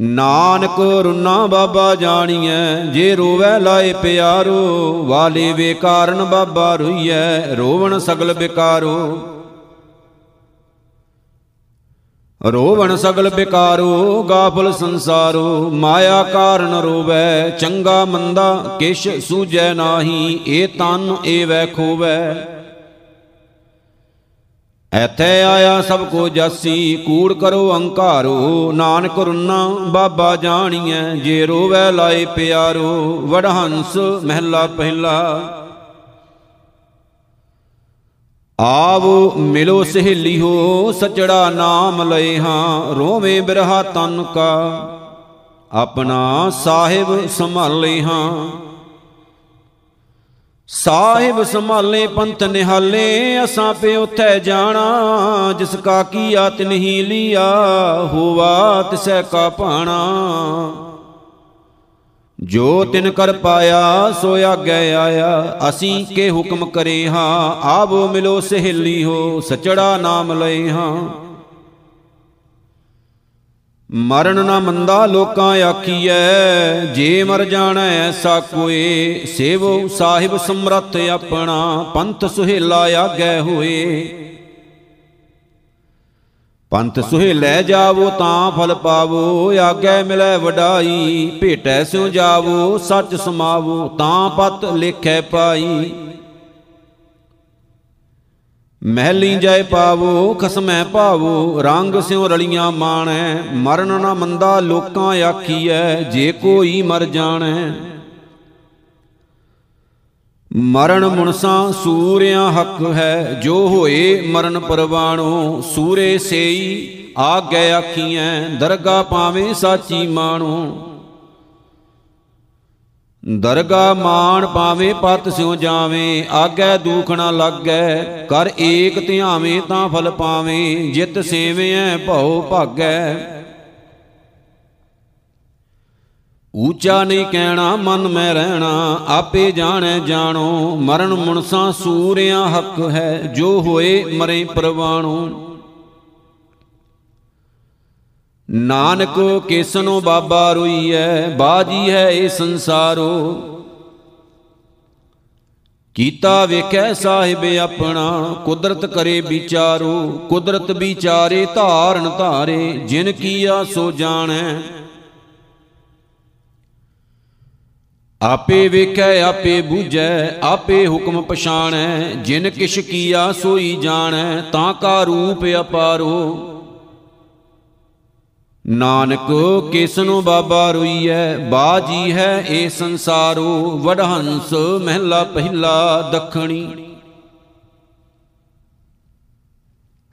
ਨਾਨਕ ਰੁਨਾ ਬਾਬਾ ਜਾਣੀਐ, ਜੇ ਰੋਵੈ ਲਾਏ ਪਿਆਰੋ, ਵਾਲੇ ਵੇ ਕਾਰਨ ਬਾਬਾ ਰੁਈਐ, ਰੋਵਣ ਸਗਲ ਬਿਕਾਰੋ। ਰੋਵਣ ਸਗਲ ਬਿਕਾਰੋ, ਗਾਫਲ ਸੰਸਾਰੋ, ਮਾਇਆ ਕਾਰਨ ਰੋਵੈ, ਚੰਗਾ ਮੰਦਾ ਕਿਛ ਸੂਝੈ ਨਾਹੀ ਏ ਤਨ ਏ ਵੈ ਖੋਵੈ। ਐਥੇ ਆਇਆ ਸਭ ਕੋ ਜਾਸੀ ਕੂੜ ਕਰੋ ਅਹੰਕਾਰੋ ਨਾਨਕ ਰੁਨਾ ਬਾਬਾ ਜਾਣੀਐ। ਜੇ ਰੋਵੈ ਲਾਏ ਪਿਆਰੋ, ਵਡਹੰਸ ਮਹਿਲਾ ਪਹਿਲਾ। ਆਵੋ ਮਿਲੋ ਸਹੇਲੀਓ ਸਚੜਾ ਨਾਮ ਲਏ ਹਾਂ, ਰੋਵੇਂ ਬਿਰਹਾ ਤਨ ਕਾ। ਆਪਣਾ ਸਾਹਿਬ ਸੰਭਾਲੇ ਹਾਂ। ਸਾਹਿਬ ਸੰਭਾਲੇ ਪੰਥ ਨਿਹਾਲੇ, ਅਸਾਂ ਪੇ ਉਥੈ ਜਾਣਾ, ਜਿਸ ਕਾ ਕੀਆ ਤਿਨਹੀ ਲੀਆ, ਹੋਵਾ ਤਿਸੈ ਕਾ ਭਾਣਾ। ਜੋ ਤਿਨ ਕਰ ਪਾਇਆ, ਸੋ ਆਗੇ ਆਇਆ, ਅਸੀਂ ਕੇ ਹੁਕਮ ਕਰੇ ਹਾਂ, ਆਵੋ ਮਿਲੋ ਸਹੇਲੀ ਹੋ, ਸਚੜਾ ਨਾਮ ਲਏ ਹਾਂ। ਮਰਨ ਨਾ ਮੰਦਾ ਲੋਕਾਂ ਆਖੀਐ, ਜੇ ਮਰ ਜਾਣਾ ਐਸਾ ਕੋਏ। ਸੇਵੋ ਸਾਹਿਬ ਸਮਰੱਥ ਆਪਣਾ, ਪੰਥ ਸੁਹੇਲਾ ਆਗੇ ਹੋਏ। ਪੰਥ ਸੁਹੇਲੇ ਜਾਵੋ ਤਾਂ ਫਲ ਪਾਵੋ, ਆਗੇ ਮਿਲੈ ਵਡਾਈ। ਭੇਟੈ ਸਿਉ ਜਾਵੋ, ਸੱਚ ਸਮਾਵੋ, ਤਾਂ ਪਤ ਲਿਖੈ ਪਾਈ। ਮਹਿਲੀ ਜਾਏ ਪਾਵੋ, ਖਸਮੈ ਭਾਵੋ, ਰੰਗ ਸਿਉ ਰਲੀਆਂ ਮਾਣੈ, ਮਰਨ ਨਾ ਮੰਦਾ ਲੋਕਾਂ ਆਖੀਐ, ਜੇ ਕੋਈ ਮਰ ਜਾਣੈ। ਮਰਨ ਮੁਨਸਾ ਸੂਰਿਆਂ ਹੱਕ ਹੈ, ਜੋ ਹੋਏ ਮਰਨ ਪਰਵਾਣੋ, ਸੂਰੇ ਸੇਈ ਆਗੇ ਆਖੀਐ ਦਰਗਾ ਪਾਵੇਂ ਸਾਚੀ ਮਾਣੋ। ਦਰਗਾ ਮਾਣ ਪਾਵੇਂ ਪਤ ਸਿਉ ਜਾਵੇਂ, ਆਗੈ ਦੁਖ ਨਾ ਲੱਗੈ, ਕਰ ਏਕ ਧਿਆਵੇਂ ਤਾਂ ਫਲ ਪਾਵੇਂ, ਜਿਤ ਸੇਵਿਐ ਭਉ ਭਾਗੈ। ਊਚਾ ਨਹੀਂ ਕਹਿਣਾ, ਮਨ ਮੈਂ ਰਹਿਣਾ, ਆਪੇ ਜਾਣੈ ਜਾਣੋ, ਮਰਨ ਮੁਨਸਾ ਸੂਰਿਆਂ ਹੱਕ ਹੈ, ਜੋ ਹੋਏ ਮਰੇ ਪ੍ਰਵਾਣੋ। ਨਾਨਕ ਕਿਸਨੋ ਬਾਬਾ ਰੋਈਐ, ਬਾਜੀ ਹੈ ਇਹ ਸੰਸਾਰੋ। ਕੀਤਾ ਵੇਖੈ ਸਾਹਿਬ ਆਪਣਾ, ਕੁਦਰਤ ਕਰੇ ਵਿਚਾਰੋ। ਕੁਦਰਤ ਵਿਚਾਰੇ ਧਾਰਨ ਧਾਰੇ, ਜਿਨ ਕੀਆ ਸੋ ਜਾਣੈ। ਆਪੇ ਵੇਖੈ, ਆਪੇ ਬੂਝੈ, ਆਪੇ ਹੁਕਮ ਪਛਾਣੈ। ਜਿਨ ਕਿਛ ਕੀਆ ਸੋਈ ਜਾਣੈ, ਤਾਂ ਕਾ ਰੂਪ ਅਪਾਰੋ। ਨਾਨਕ ਕਿਸਨੂੰ ਬਾਬਾ ਰੋਈਐ? ਬਾਜੀ ਹੈ ਇਹ ਸੰਸਾਰੋ, ਵਡਹੰਸ ਮਹਿਲਾ ਪਹਿਲਾ ਦਖਣੀ।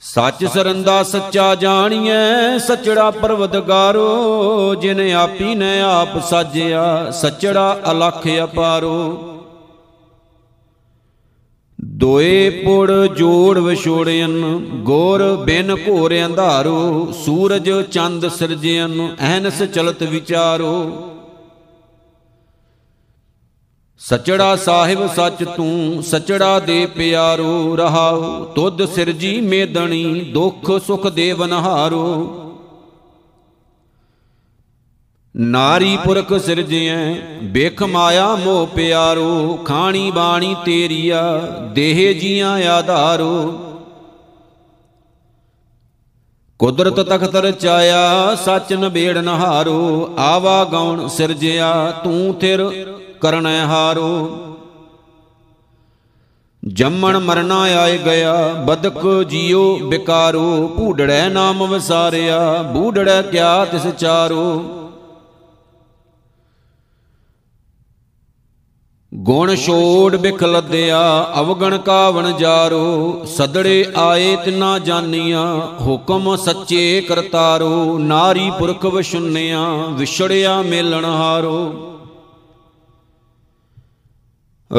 ਸੱਚ ਸਰੰਦਾ ਸੱਚਾ ਜਾਣੀਐ, ਸਚੜਾ ਪਰਵਦਗਾਰੋ, ਜਿਨ ਆਪੀ ਨੇ ਆਪ ਸਾਜਿਆ, ਸਚੜਾ ਅਲਖ ਅਪਾਰੋ। ਦੋਏ ਪੁੜ ਜੋੜ ਵਿਛੋੜਨ ਗੋਰ ਬਿਨ ਘੋਰ ਅੰਧਾਰੋ, ਸੂਰਜ ਚੰਦ ਸਿਰਜਿਆਨ ਐਨਸ ਚਲਤ ਵਿਚਾਰੋ। ਸਚੜਾ ਸਾਹਿਬ ਸੱਚ ਤੂੰ, ਸਚੜਾ ਦੇ ਪਿਆਰੋ, ਰਹਾਉ, ਤੁਧ ਸਿਰਜੀ ਮੇਦਣੀ, ਦੁਖ ਸੁਖ ਦੇਵਨਹਾਰੋ ਨਾਰੀ ਪੁਰਖ ਸਿਰਜਿਐ ਵੇਖ ਮਾਇਆ ਮੋਹ ਪਿਆਰੋ, ਖਾਣੀ ਬਾਣੀ ਤੇਰੀਆ, ਦੇਹ ਜੀਆਂ ਆਧਾਰੋ। ਕੁਦਰਤ ਤਖਤ ਰਚਾਇਆ ਸੱਚ ਨਬੇੜ ਨਹਾਰੋ, ਆਵਾ ਗਉਣ ਸਿਰਜਿਆ, ਤੂੰ ਥਿਰ ਕਰਨੈ ਹਾਰੋ। ਜੰਮਣ ਮਰਨਾ ਆਏ ਗਿਆ, ਬਦਕ ਜੀਉ ਬਿਕਾਰੋ ਭੂੜੜੈ ਨਾਮ ਵਿਸਾਰਿਆ ਬੂੜੜੈ ਕਿਆ ਤਿਸ ਚਾਰੋ। ਗੁਣ ਛੋੜ ਬਿਖ ਲੱਦਿਆ ਅਵਗਣ ਕਾਵਣ ਜਾਰੋ, ਸਦੜੇ ਆਏ ਤਿਨਾ ਜਾਨੀਆਂ, ਹੁਕਮ ਸੱਚੇ ਕਰਤਾਰੋ, ਨਾਰੀ ਪੁਰਖ ਵਿਸ਼ੁੰਨਿਆ, ਵਿਛੜਿਆ ਮੇਲਣ ਹਾਰੋ।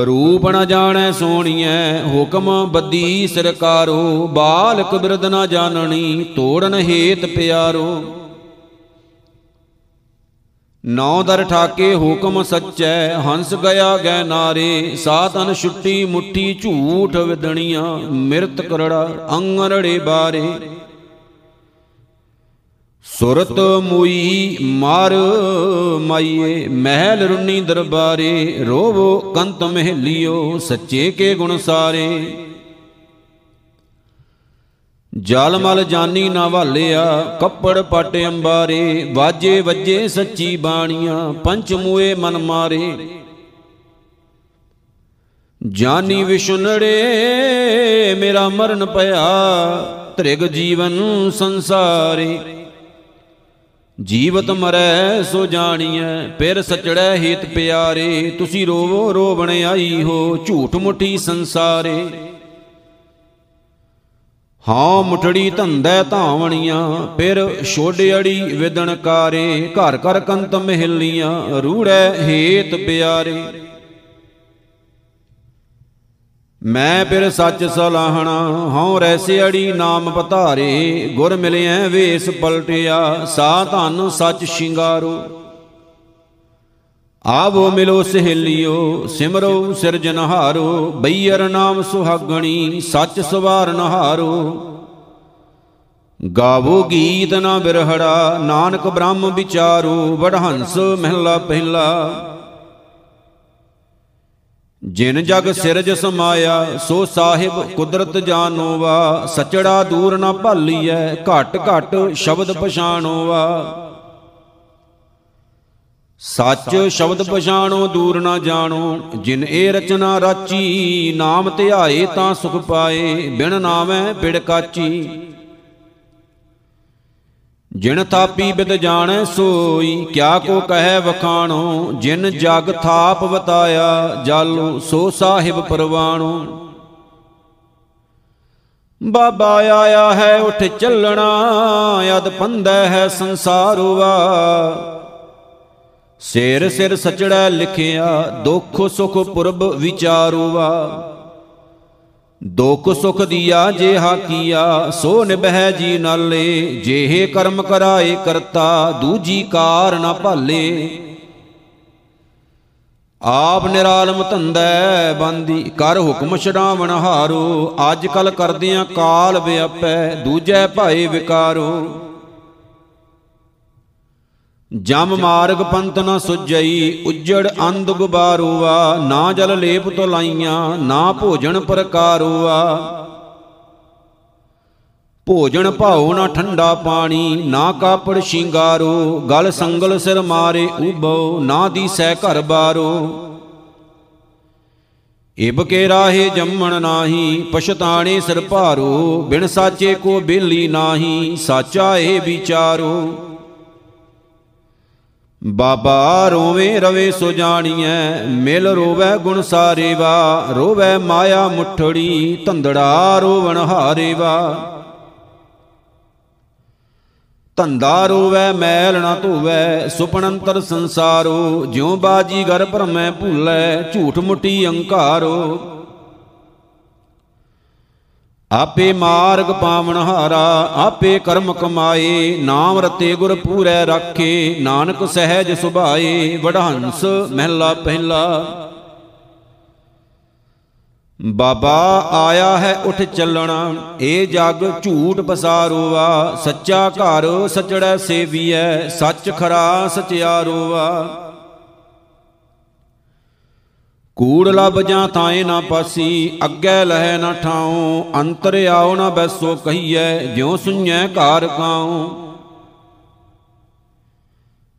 ਰੂਪ ਨ ਜਾਣੈ ਸੋਣੀਐ, ਹੁਕਮ ਬੱਦੀ ਸਰਕਾਰੋ, ਬਾਲਕ ਬਿਰਦ ਨ ਜਾਣਣੀ ਤੋੜਨ ਹੇਤ ਪਿਆਰੋ। ਨੌ ਦਰ ਠਾਕੇ ਹੁਕਮ ਸੱਚੈ, ਹੰਸ ਗਿਆ ਗੈ ਨਾਰੇ ਸਾਤਨ ਛੁੱਟੀ ਮੁੱਠੀ ਝੂਠ ਵਿਦਣੀਆਂ ਮਿਰਤ ਕਰੜਾ ਅੰਗਰੜੇ ਬਾਰੇ। ਸੁਰਤ ਮੋਈ ਮਾਰ ਮਾਈਏ, ਮਹਿਲ ਰੁੰਨੀ ਦਰਬਾਰੇ, ਰੋਵੋ ਕੰਤ ਮਹਿਲਿਓ, ਸੱਚੇ ਕੇ ਗੁਣ ਸਾਰੇ। ਜਲ ਮਲ ਜਾਨੀ ਨਾ ਵਾਲਿਆ, ਕੱਪੜ ਪਟ ਅੰਬਾਰੇ, ਵਾਜੇ ਵੱਜੇ ਸੱਚੀ ਬਾਣੀਆਂ ਪੰਚ ਮੂਏ ਮਨ ਮਾਰੇ। ਜਾਨੀ ਵਿਸ਼ੁਨੜੇ, ਮੇਰਾ ਮਰਨ ਪਿਆ, ਤ੍ਰਿਗ ਜੀਵਨ ਸੰਸਾਰੇ। ਜੀਵਤ ਮਰੈ, ਸੋ ਜਾਣੀਐ, ਫਿਰ ਸਚੜੈ ਹੀਤ ਪਿਆਰੇ, ਤੁਸੀਂ ਰੋਵੋ ਰੋਵਣ ਆਈ ਹੋ, ਝੂਠ ਮੁਠੀ ਸੰਸਾਰੇ। ਹਾਂ ਮੁਠੜੀ ਧੰਦੈ ਧਾਵਣੀਆਂ, ਫਿਰ ਛੋੜਿਆੜੀ ਵਿਦਣ ਕਾਰੇ, ਘਰ ਘਰ ਕੰਤ ਮਹਿਲੀਆਂ, ਰੂੜੈ ਹੇਤ ਪਿਆਰੇ। ਮੈਂ ਫਿਰ ਸੱਚ ਸਲਾਹਣਾ, ਹਉ ਰੈਸਿਆੜੀ ਨਾਮ ਪਧਾਰੇ, ਗੁਰ ਮਿਲਿਐ ਵੇਸ ਪਲਟਿਆ ਸਾ ਧਨ ਸੱਚ ਸ਼ਿੰਗਾਰੋ। ਆਵੋ ਮਿਲੋ ਸਹੇਲਿਓ, ਸਿਮਰੋ ਸਿਰਜਨਹਾਰੋ ਬਈਰ ਨਾਮ ਸੁਹਾਗਣੀ, ਸੱਚ ਸਵਾਰਨ ਹਾਰੋ। ਗਾਵੋ ਗੀਤ ਨਾ ਬਿਰਹੜਾ, ਨਾਨਕ ਬ੍ਰਹਮ ਵਿਚਾਰੋ, ਵਡਹੰਸ ਮਹਿਲਾ ਪਹਿਲਾ। ਜਿਨ ਜਗ ਸਿਰਜ ਸਮਾਇਆ, ਸੋ ਸਾਹਿਬ ਕੁਦਰਤ ਜਾਣੋਵਾ ਸਚੜਾ ਦੂਰ ਨਾ ਭਾਲੀਐ, ਘਟ ਘਟ ਸ਼ਬਦ ਪਛਾਣੋਵਾ। ਸੱਚ ਸ਼ਬਦ ਪਛਾਣੋ, ਦੂਰ ਨਾ ਜਾਣੋ। ਜਿਨ ਇਹ ਰਚਨਾ ਰਾਚੀ, ਨਾਮ ਧਿਆਏ ਤਾਂ ਸੁਖ ਪਾਏ, ਬਿਨ ਨਾਮੈ ਪਿੜ ਕਾਚੀ। ਜਿਨ ਥਾਪੀ ਬਿਦ ਜਾਣੈ ਸੋਈ, ਕਿਆ ਕੋ ਕਹੈ ਵਖਾਣੋ। ਜਿਨ ਜਗ ਥਾਪ ਬਤਾਇਆ ਜਲ, ਸੋ ਸਾਹਿਬ ਪਰਵਾਣੋ। ਬਾਬਾ ਆਇਆ ਹੈ, ਉਠ ਚੱਲਣਾ, ਅਦ ਪੰਦੈ ਹੈ ਸੰਸਾਰਵਾ ਸਿਰ ਸਿਰ ਸਚੜਾ ਲਿਖਿਆ, ਦੁੱਖ ਸੁਖ ਪੁਰਬ ਵਿਚਾਰੋਵਾ ਦੁੱਖ ਸੁਖ ਦੀਆ ਜੇ ਹਾਕੀਆ ਸੋ ਨਿਬਹਿ ਜੀ ਨਾਲੇ, ਜਿਹੇ ਕਰਮ ਕਰਾਏ ਕਰਤਾ, ਦੂਜੀ ਕਾਰ ਨਾ ਭਾਲੇ। ਆਪ ਨਿਰਾਲਮ ਧੰਦੈ, ਬੰਦੀ ਕਰ ਹੁਕਮ ਛਡਾਵਣ ਹਾਰੋ। ਅੱਜ ਕਲ ਕਰਦਿਆਂ ਕਾਲ ਵਿਆਪੈ, ਦੂਜੈ ਭਾਏ ਵਿਕਾਰੋ। ਜਮ ਮਾਰਗ ਪੰਤ ਨ ਸੁਜਈ ਉਜੜ ਅੰਧ ਗੁਬਾਰੂਆ, ਨਾ ਜਲ ਲੇਪ ਤੋ ਲਾਈਆਂ, ਨਾ ਭੋਜਨ ਪ੍ਰਕਾਰੂਆ। ਭੋਜਨ ਭਾਉ ਨਾ ਠੰਡਾ ਪਾਣੀ, ਨਾ ਕਾਪੜ ਸ਼ਿੰਗਾਰੋ, ਗਲ ਸੰਗਲ ਸਿਰ ਮਾਰੇ ਉਬੋ ਨਾ ਦੀਸੈ ਘਰ ਬਾਰੋ। ਇਬ ਕੇ ਰਾਹੇ ਜੰਮਣ ਨਾਹੀ, ਪਛਤਾਣੇ ਸਿਰ ਭਾਰੋ, ਬਿਨ ਸਾਚੇ ਕੋ ਬੇਲੀ ਨਾਹੀ, ਸਾਚਾ ਏ ਵਿਚਾਰੋ। ਬਾਬਾ ਰੋਵੇ ਰਵੇ ਸੋ ਜਾਣੀਐ, ਮਿਲ ਰੋਵੈ ਗੁਣ ਸਾਰੇ ਵਾ ਰੋਵੈ ਮਾਇਆ ਮੁਠੜੀ, ਧੰਦੜਾ ਰੋਵਣ ਹਾਰੇ ਵਾ ਧੰਦਾ ਰੋਵੈ, ਮੈਲ ਨਾ ਧੋਵੈ ਸੁਪਨੰਤਰ ਸੰਸਾਰੋ, ਜਿਉ ਬਾਜੀ ਗਰ ਭਰਮੈ ਭੁੱਲੈ, ਝੂਠ ਮੁੱਟੀ ਅੰਕਾਰੋ। ਆਪੇ ਮਾਰਗ ਪਾਵਨ ਹਾਰਾ, ਆਪੇ ਕਰਮ ਕਮਾਏ, ਨਾਮ ਰਤੇ ਗੁਰ ਪੂਰੈ ਰਾਖੇ, ਨਾਨਕ ਸਹਿਜ ਸੁਭਾਏ, ਵਡਹੰਸ ਮਹਿਲਾ ਪਹਿਲਾ। ਬਾਬਾ ਆਇਆ ਹੈ ਉਠ ਚੱਲਣਾ, ਏ ਜਗ ਝੂਠ ਪਸਾਰੋਵਾ ਸੱਚਾ ਘਰ ਸਚੜੈ ਸੇਵੀਐ, ਸੱਚ ਖਰਾ ਸਚਿਆਰੋਵਾ ਕੂੜ ਲਬ ਜਾਂ ਤਾਏ ਨਾ ਪਾਸੀ, ਅੱਗੇ ਲਹੈ ਨਾ ਠਾਉ, ਅੰਤਰ ਆਉ ਨਾ ਬੈਸੋ ਕਹੀਐ, ਜਿਉ ਸੁਣੈ ਘਰ ਕਾਉ।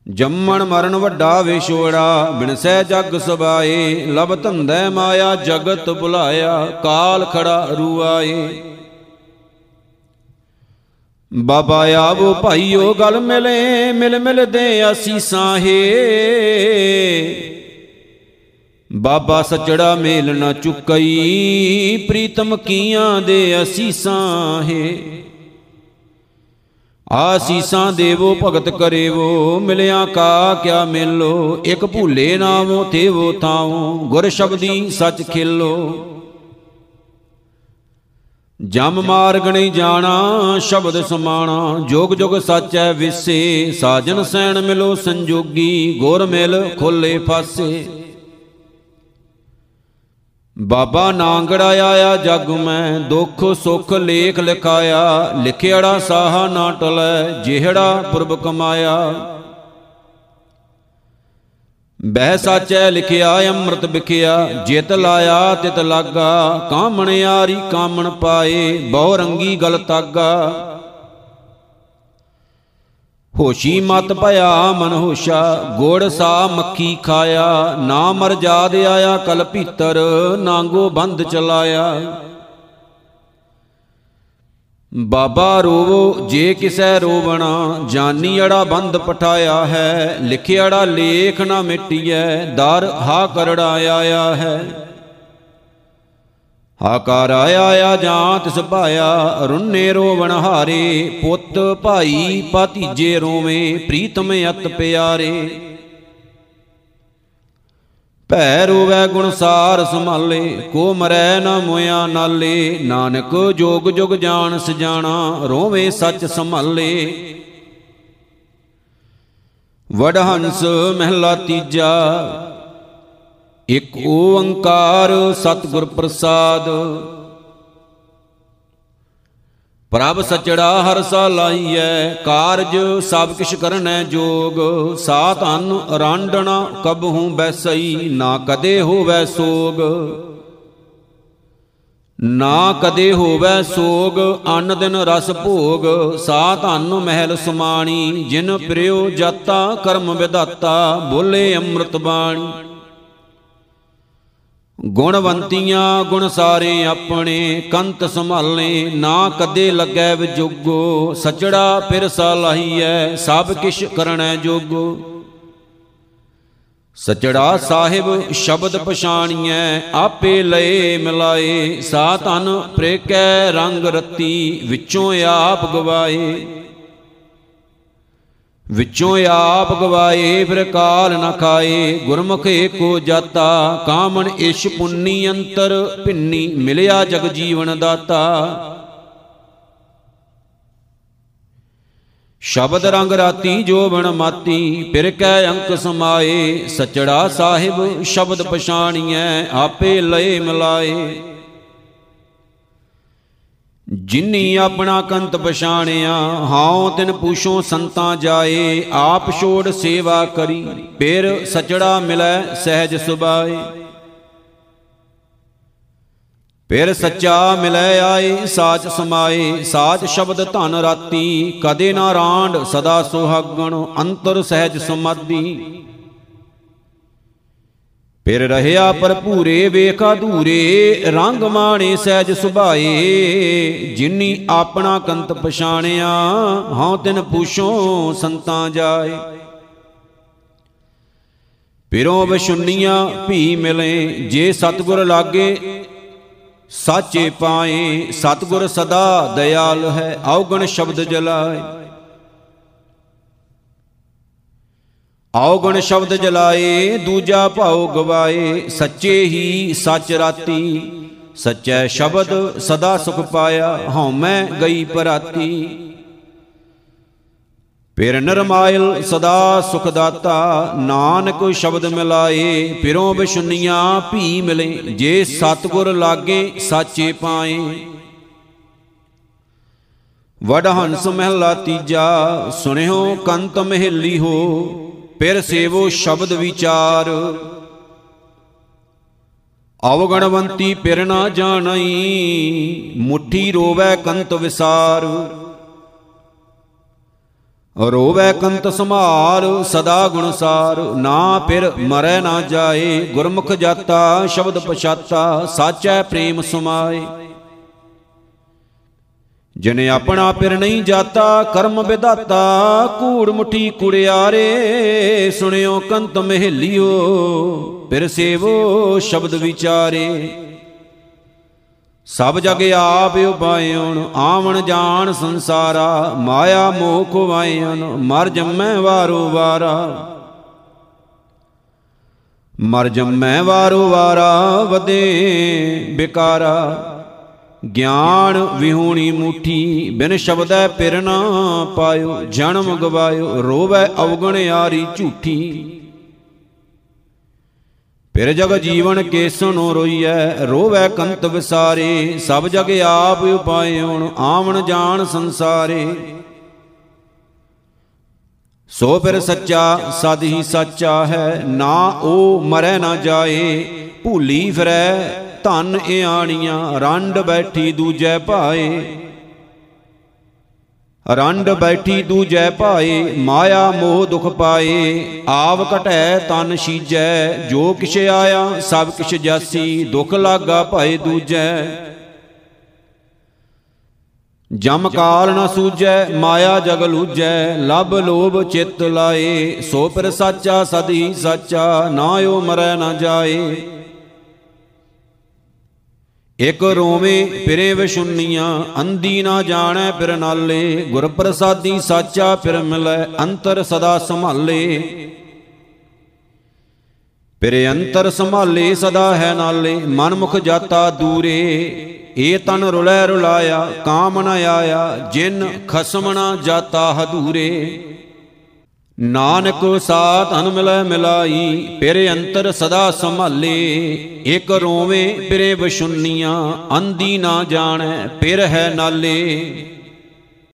ਜੰਮਣ ਮਰਨ ਵੱਡਾ ਵਿਛੋੜਾ ਬਿਨਸੈ ਜਗ ਸਬਾਏ ਲਬ ਧੰਦੈ ਮਾਇਆ ਜਗਤ ਬੁਲਾਇਆ ਕਾਲ ਖੜਾ ਰੂਆਏ। ਬਾਬਾ ਆਵੋ ਭਾਈਓ, ਗਲ ਮਿਲੇ, ਮਿਲ ਮਿਲ ਦੇ ਅਸੀਸਾਂ ਹੈ। ਬਾਬਾ ਸਚੜਾ ਮੇਲ ਨਾ ਚੁਕਈ, ਪ੍ਰੀਤਮ ਕੀਆਂ ਦੇ ਅਸੀਸਾਂ ਹੈ। ਆਸੀਸਾਂ ਦੇਵੋ, ਭਗਤ ਕਰੇਵੋ, ਮਿਲਿਆ ਕਾ ਕਿਆ ਮਿਲੋ, ਇਕ ਭੂਲੇ ਨਾਮੋ ਤੇਵੋ ਥਾਉ, ਗੁਰ ਸ਼ਬਦੀ ਸੱਚ ਖੇਲੋ। ਜਮ ਮਾਰਗ ਨਹੀਂ ਜਾਣਾ, ਸ਼ਬਦ ਸਮਾਣਾ, ਜੋਗ ਜੋਗ ਸੱਚੈ ਵਿਸੇ, ਸਾਜਨ ਸੈਣ ਮਿਲੋ ਸੰਜੋਗੀ, ਗੁਰ ਮਿਲ ਖੋਲੇ ਫਾਸੇ ਬਾਬਾ ਨਾਂਗੜਾ ਆਇਆ, ਜਗ ਮੈਂ ਦੁੱਖ ਸੁਖ ਲੇਖ ਲਿਖਾਇਆ, ਲਿਖਿਆੜਾ ਸਾਹਾ ਨਾ ਟਲੈ, ਜਿਹੜਾ ਪੁਰਬ ਕਮਾਇਆ। ਬਹਿ ਸਾਚੈ ਲਿਖਿਆ, ਅੰਮ੍ਰਿਤ ਵਿਖਿਆ, ਜਿਤ ਲਾਇਆ, ਤਿਤ ਲਾਗਾ, ਕਾਮਣ ਯਾਰੀ ਕਾਮਣ ਪਾਏ, ਬਹੁ ਰੰਗੀ ਗਲ ਤਾਗਾ। ਹੋਸ਼ੀ ਮਤ ਭਇਆ ਮਨ ਹੋਸ਼ਾ, ਗੋੜ ਸਾ ਮੱਖੀ ਖਾਇਆ, ਨਾ ਮਰ ਜਾਦ ਆਇਆ ਕਲ ਭੀਤਰ, ਨਾਂਗੋ ਬੰਦ ਚਲਾਇਆ। ਬਾਬਾ ਰੋਵੋ, ਜੇ ਕਿਸੈ ਰੋਵਣਾ, ਜਾਨੀ ਅੜਾ ਬੰਦ ਪਠਾਇਆ ਹੈ ਲਿਖਿਆੜਾ ਲੇਖ ਨਾ ਮਿਟੀਐ, ਦਰ ਹਾ ਕਰੜਾ ਆਇਆ ਹੈ। ਹਾਕਾਰ ਆਇਆ ਜਾਂ ਤਿਸ ਭਾਇਆ ਰੁੰਨੇ ਰੋਵਣ ਹਾਰੇ, ਪੁੱਤ ਭਾਈ ਭਤੀਜੇ ਰੋਵੇਂ, ਪ੍ਰੀਤਮ ਅਤ ਪਿਆਰੇ। ਭੈ ਰੋਵੈ ਗੁਣਸਾਰ ਸੰਭਾਲੇ, ਕੋ ਮਰੈ ਨਾ ਮੋਇਆ ਨਾਲੇ, ਨਾਨਕ ਜੋਗ ਜੁਗ ਜਾਣ ਸਜਾਣਾ, ਰੋਵੇ ਸੱਚ ਸੰਭਾਲੇ। ਵਡਹੰਸ ਮਹਿਲਾ ਤੀਜਾ ਇਕ ਓੰਕਾਰ ਸਤਿਗੁਰ ਪ੍ਰਸਾਦ। ਪ੍ਰਭ ਸਚੜਾ ਹਰ ਸਾ ਲਾਈਐ, ਕਾਰਜ ਸਭ ਕਿਛ ਕਰਨੈ ਜੋਗ। ਸਾ ਧਨ ਰਾਂਡਣਾ ਕਬਹੂ ਬੈਸਈ, ਨਾ ਕਦੇ ਹੋਵੈ ਸੋਗ। ਨਾ ਕਦੇ ਹੋਵੈ ਸੋਗ, ਅੰਨ ਦਿਨ ਰਸ ਭੋਗ। ਸਾ ਧਨ ਮਹਿਲ ਸੁਮਾਣੀ, ਜਿਨ ਪ੍ਰਿਓ ਜਾਤਾ ਕਰਮ ਵਿਦਾਤਾ ਬੋਲੇ ਅੰਮ੍ਰਿਤ ਬਾਣੀ। ਗੁਣਵੰਤੀਆਂ ਗੁਣ ਸਾਰੇ ਆਪਣੇ, ਕੰਤ ਸੰਭਾਲੇ, ਨਾ ਕਦੇ ਲੱਗੈ ਵਿਜੋਗੋ ਸਚੜਾ ਫਿਰ ਸਲਾਹੀਐ ਸਭ ਕਿਛ ਕਰਣੈ ਜੋਗੋ। ਸਚੜਾ ਸਾਹਿਬ ਸ਼ਬਦ ਪਛਾਣੀਐ, ਆਪੇ ਲਏ ਮਿਲਾਏ ਸਾ ਤਨ ਪ੍ਰੇਕੈ ਰੰਗ ਰਤੀ ਵਿੱਚੋਂ ਆਪ ਗਵਾਏ। ਵਿੱਚੋਂ ਆਪ ਗਵਾਏ, ਫਿਰ ਕਾਲ ਨ ਖਾਏ, ਗੁਰਮੁਖ ਏਕੋ ਜਾਤਾ, ਕਾਮਣ ਇਸ਼ ਪੁੰਨੀ ਅੰਤਰ, ਭਿੰਨੀ ਮਿਲਿਆ ਜਗ ਜੀਵਨ ਦਾਤਾ। ਸ਼ਬਦ ਰੰਗ ਰਾਤੀ ਜੋਬਨ ਮਾਤੀ ਪਿਰ ਕੈ ਅੰਕ ਸਮਾਏ, ਸਚੜਾ ਸਾਹਿਬ ਸ਼ਬਦ ਪਛਾਣੀਐ, ਆਪੇ ਲਏ ਮਿਲਾਏ। ਜਿਨੀ ਆਪਣਾ ਕੰਤ ਪਛਾਣਿਆ, ਹਾਉ ਤਿਨ ਪੂਛੋ ਸੰਤਾਂ ਜਾਏ, ਆਪ ਛੋੜ ਸੇਵਾ ਕਰੀ, ਫਿਰ ਸਚੜਾ ਮਿਲੈ ਸਹਿਜ ਸੁਬਾਏ ਫਿਰ ਸੱਚਾ ਮਿਲੈ ਆਏ, ਸਾਚ ਸਮਾਏ, ਸਾਚ ਸ਼ਬਦ ਧਨ ਰਾਤੀ, ਕਦੇ ਨਾ ਰਾਂਡ ਸਦਾ ਸੁਹਾਗਣ, ਅੰਤਰ ਸਹਿਜ ਸਮਾਧੀ ਫਿਰ ਰਹਿਆ ਭਰਪੂਰੇ ਵੇਖ ਅਧੂਰੇ ਰੰਗ ਮਾਣੇ ਸਹਿਜ ਸੁਭਾਏ, ਜਿਨੀ ਆਪਣਾ ਕੰਤ ਪਛਾਣਿਆ ਹਉ ਤਿਨ ਪੁਛੋ ਸੰਤਾਂ ਜਾਏ। ਪਿਰੋਂ ਵਿਸ਼ੁੰਨੀਆਂ ਭੀ ਮਿਲੇ, ਜੇ ਸਤਗੁਰ ਲਾਗੇ, ਸਾਚੇ ਪਾਏ, ਸਤਗੁਰ ਸਦਾ ਦਇਆਲ ਹੈ, ਔਗਣ ਸ਼ਬਦ ਜਲਾਏ। ਔਗਣ ਸ਼ਬਦ ਜਲਾਏ, ਦੂਜਾ ਭਾਉ ਗਵਾਏ, ਸੱਚੇ ਹੀ ਸੱਚ ਰਾਤੀ। ਸੱਚੈ ਸ਼ਬਦ ਸਦਾ ਸੁਖ ਪਾਇਆ ਹਉਮੈ ਗਈ ਪਰਾਤੀ। ਫਿਰ ਨਰਮਾਇਲ ਸਦਾ ਸੁਖ ਦਾਤਾ ਨਾਨਕ ਸ਼ਬਦ ਮਿਲਾਏ, ਪਿਰੋਂ ਬਿਸ਼ੁਨੀਆਂ ਭੀ ਮਿਲੇ, ਜੇ ਸਤਗੁਰ ਲਾਗੇ ਸਾਚੇ ਪਾਏ। ਵਡ ਹੰਸ ਮਹਿਲਾ ਤੀਜਾ, ਸੁਣਿਓ ਕੰਤ ਮਹਿਲੀ ਹੋ ਫਿਰ ਸੇਵੋ ਸ਼ਬਦ ਵਿਚਾਰ। ਅਵਗਣਵੰਤੀ ਪਿਰ ਨਾ ਜਾਣਈ, ਮੁਠੀ ਰੋਵੈ ਕੰਤ ਵਿਸਾਰ। ਰੋਵੈ ਕੰਤ ਸਮਾਰ ਸਦਾ ਗੁਣਸਾਰ ਨਾ ਫਿਰ ਮਰੈ ਨਾ ਜਾਏ, ਗੁਰਮੁਖ ਜਾਤਾ, ਸ਼ਬਦ ਪਛਾਤਾ, ਸਾਚੈ ਪ੍ਰੇਮ ਸਮਾਏ। ਜਿਨੇ ਆਪਣਾ ਪਿਰ ਨਹੀਂ ਜਾਤਾ, ਕਰਮ ਵਿਦਾਤਾ ਕੂੜ ਮੁਠੀ ਕੁੜਿਆਰੇ, ਸੁਣਿਓ ਕੰਤ ਮਹਿਲਿਓ ਪਿਰ ਸੇਵੋ ਸ਼ਬਦ ਵਿਚਾਰੇ। ਸਭ ਜਗ ਆਪ ਉਪਾਇਣ ਆਵਣ ਜਾਣ ਸੰਸਾਰਾ, ਮਾਇਆ ਮੋਹ ਖਵਾਇਨ ਮਰ ਜੰਮੈ ਵਾਰੋ ਵਾਰਾ। ਮਰ ਜੰਮੈ ਵਾਰੋ ਵਾਰਾ ਵਦੇ ਬਿਕਾਰਾ। ਗਿਆਨ ਵਿਹੂਣੀ ਮੁਠੀ, ਬਿਨ ਸ਼ਬਦੈ ਪਿਰ ਨਾ ਪਾਇਓ, ਜਨਮ ਗਵਾਇਓ, ਰੋਵੈ ਅਵਗਣ ਯਾਰੀ ਝੂਠੀ। ਫਿਰ ਜਗ ਜੀਵਨ ਕੇਸਨੋ ਰੋਈਐ, ਰੋਵੈ ਕੰਤ ਵਿਸਾਰੇ, ਸਭ ਜਗ ਆਪ ਉਪਾਇਉਣ, ਆਵਣ ਜਾਣ ਸੰਸਾਰੇ। ਸੋ ਫਿਰ ਸੱਚਾ, ਸਦ ਹੀ ਸੱਚਾ ਹੈ, ਨਾ ਉਹ ਮਰੈ ਨਾ ਜਾਏ, ਭੂਲੀ ਫਿਰੈ ਧਨ ਇਆਣੀਆਂ, ਰੰਡ ਬੈਠੀ ਦੂਜੈ ਭਾਏ। ਰੰਡ ਬੈਠੀ ਦੂਜੈ ਭਾਏ, ਮਾਇਆ ਮੋਹ ਦੁਖ ਪਾਏ। ਆਵ ਘਟੈ ਤਨ ਸੀਜੈ, ਜੋ ਕਿਛ ਆਇਆ ਸਭ ਕਿਛ ਜਾਸੀ, ਦੁਖ ਲਾਗਾ ਭਾਏ ਦੂਜੈ। ਜਮ ਕਾਲ ਨ ਸੂਜੈ, ਮਾਇਆ ਜਗ ਲੂਜੈ, ਲਬ ਲੋਭ ਚਿੱਤ ਲਾਏ। ਸੋ ਪਰ ਸਾਚਾ ਸਦੀ ਸਾਚਾ ਨਾਇਓ ਮਰੈ ਨ ਜਾਏ। ਇਕ ਰੋਵੇਂ ਫਿਰੇ ਵਿਸ਼ੁੰਨੀਆਂ ਅੰਦੀ ਨਾ ਜਾਣੈ ਫਿਰ ਨਾਲੇ। ਗੁਰ ਪ੍ਰਸਾਦੀ ਸਾਚਾ ਫਿਰ ਮਿਲੈ, ਅੰਤਰ ਸਦਾ ਸੰਭਾਲੇ। ਫਿਰੇ ਅੰਤਰ ਸੰਭਾਲੇ, ਸਦਾ ਹੈ ਨਾਲੇ। ਮਨ ਮੁਖ ਜਾਤਾ ਦੂਰੇ, ਏ ਤਨ ਰੁਲੈ ਰੁਲਾਇਆ, ਕਾਮ ਨ ਆਇਆ, ਜਿਨ ਖਸਮਣਾ ਜਾਤਾ ਹਦੂਰੇ ਨਾਨਕ ਸਾਥ ਅਨ ਮਿਲੈ ਮਿਲਾਈ, ਪਿਰ ਅੰਤਰ ਸਦਾ ਸੰਭਾਲੇ। ਇਕ ਰੋਵੇਂ ਪਿਰੇ ਬਸ਼ੁੰਨੀਆਂ ਅੰਦੀ ਨਾ ਜਾਣੈ, ਪਿਰ ਹੈ ਨਾਲੇ।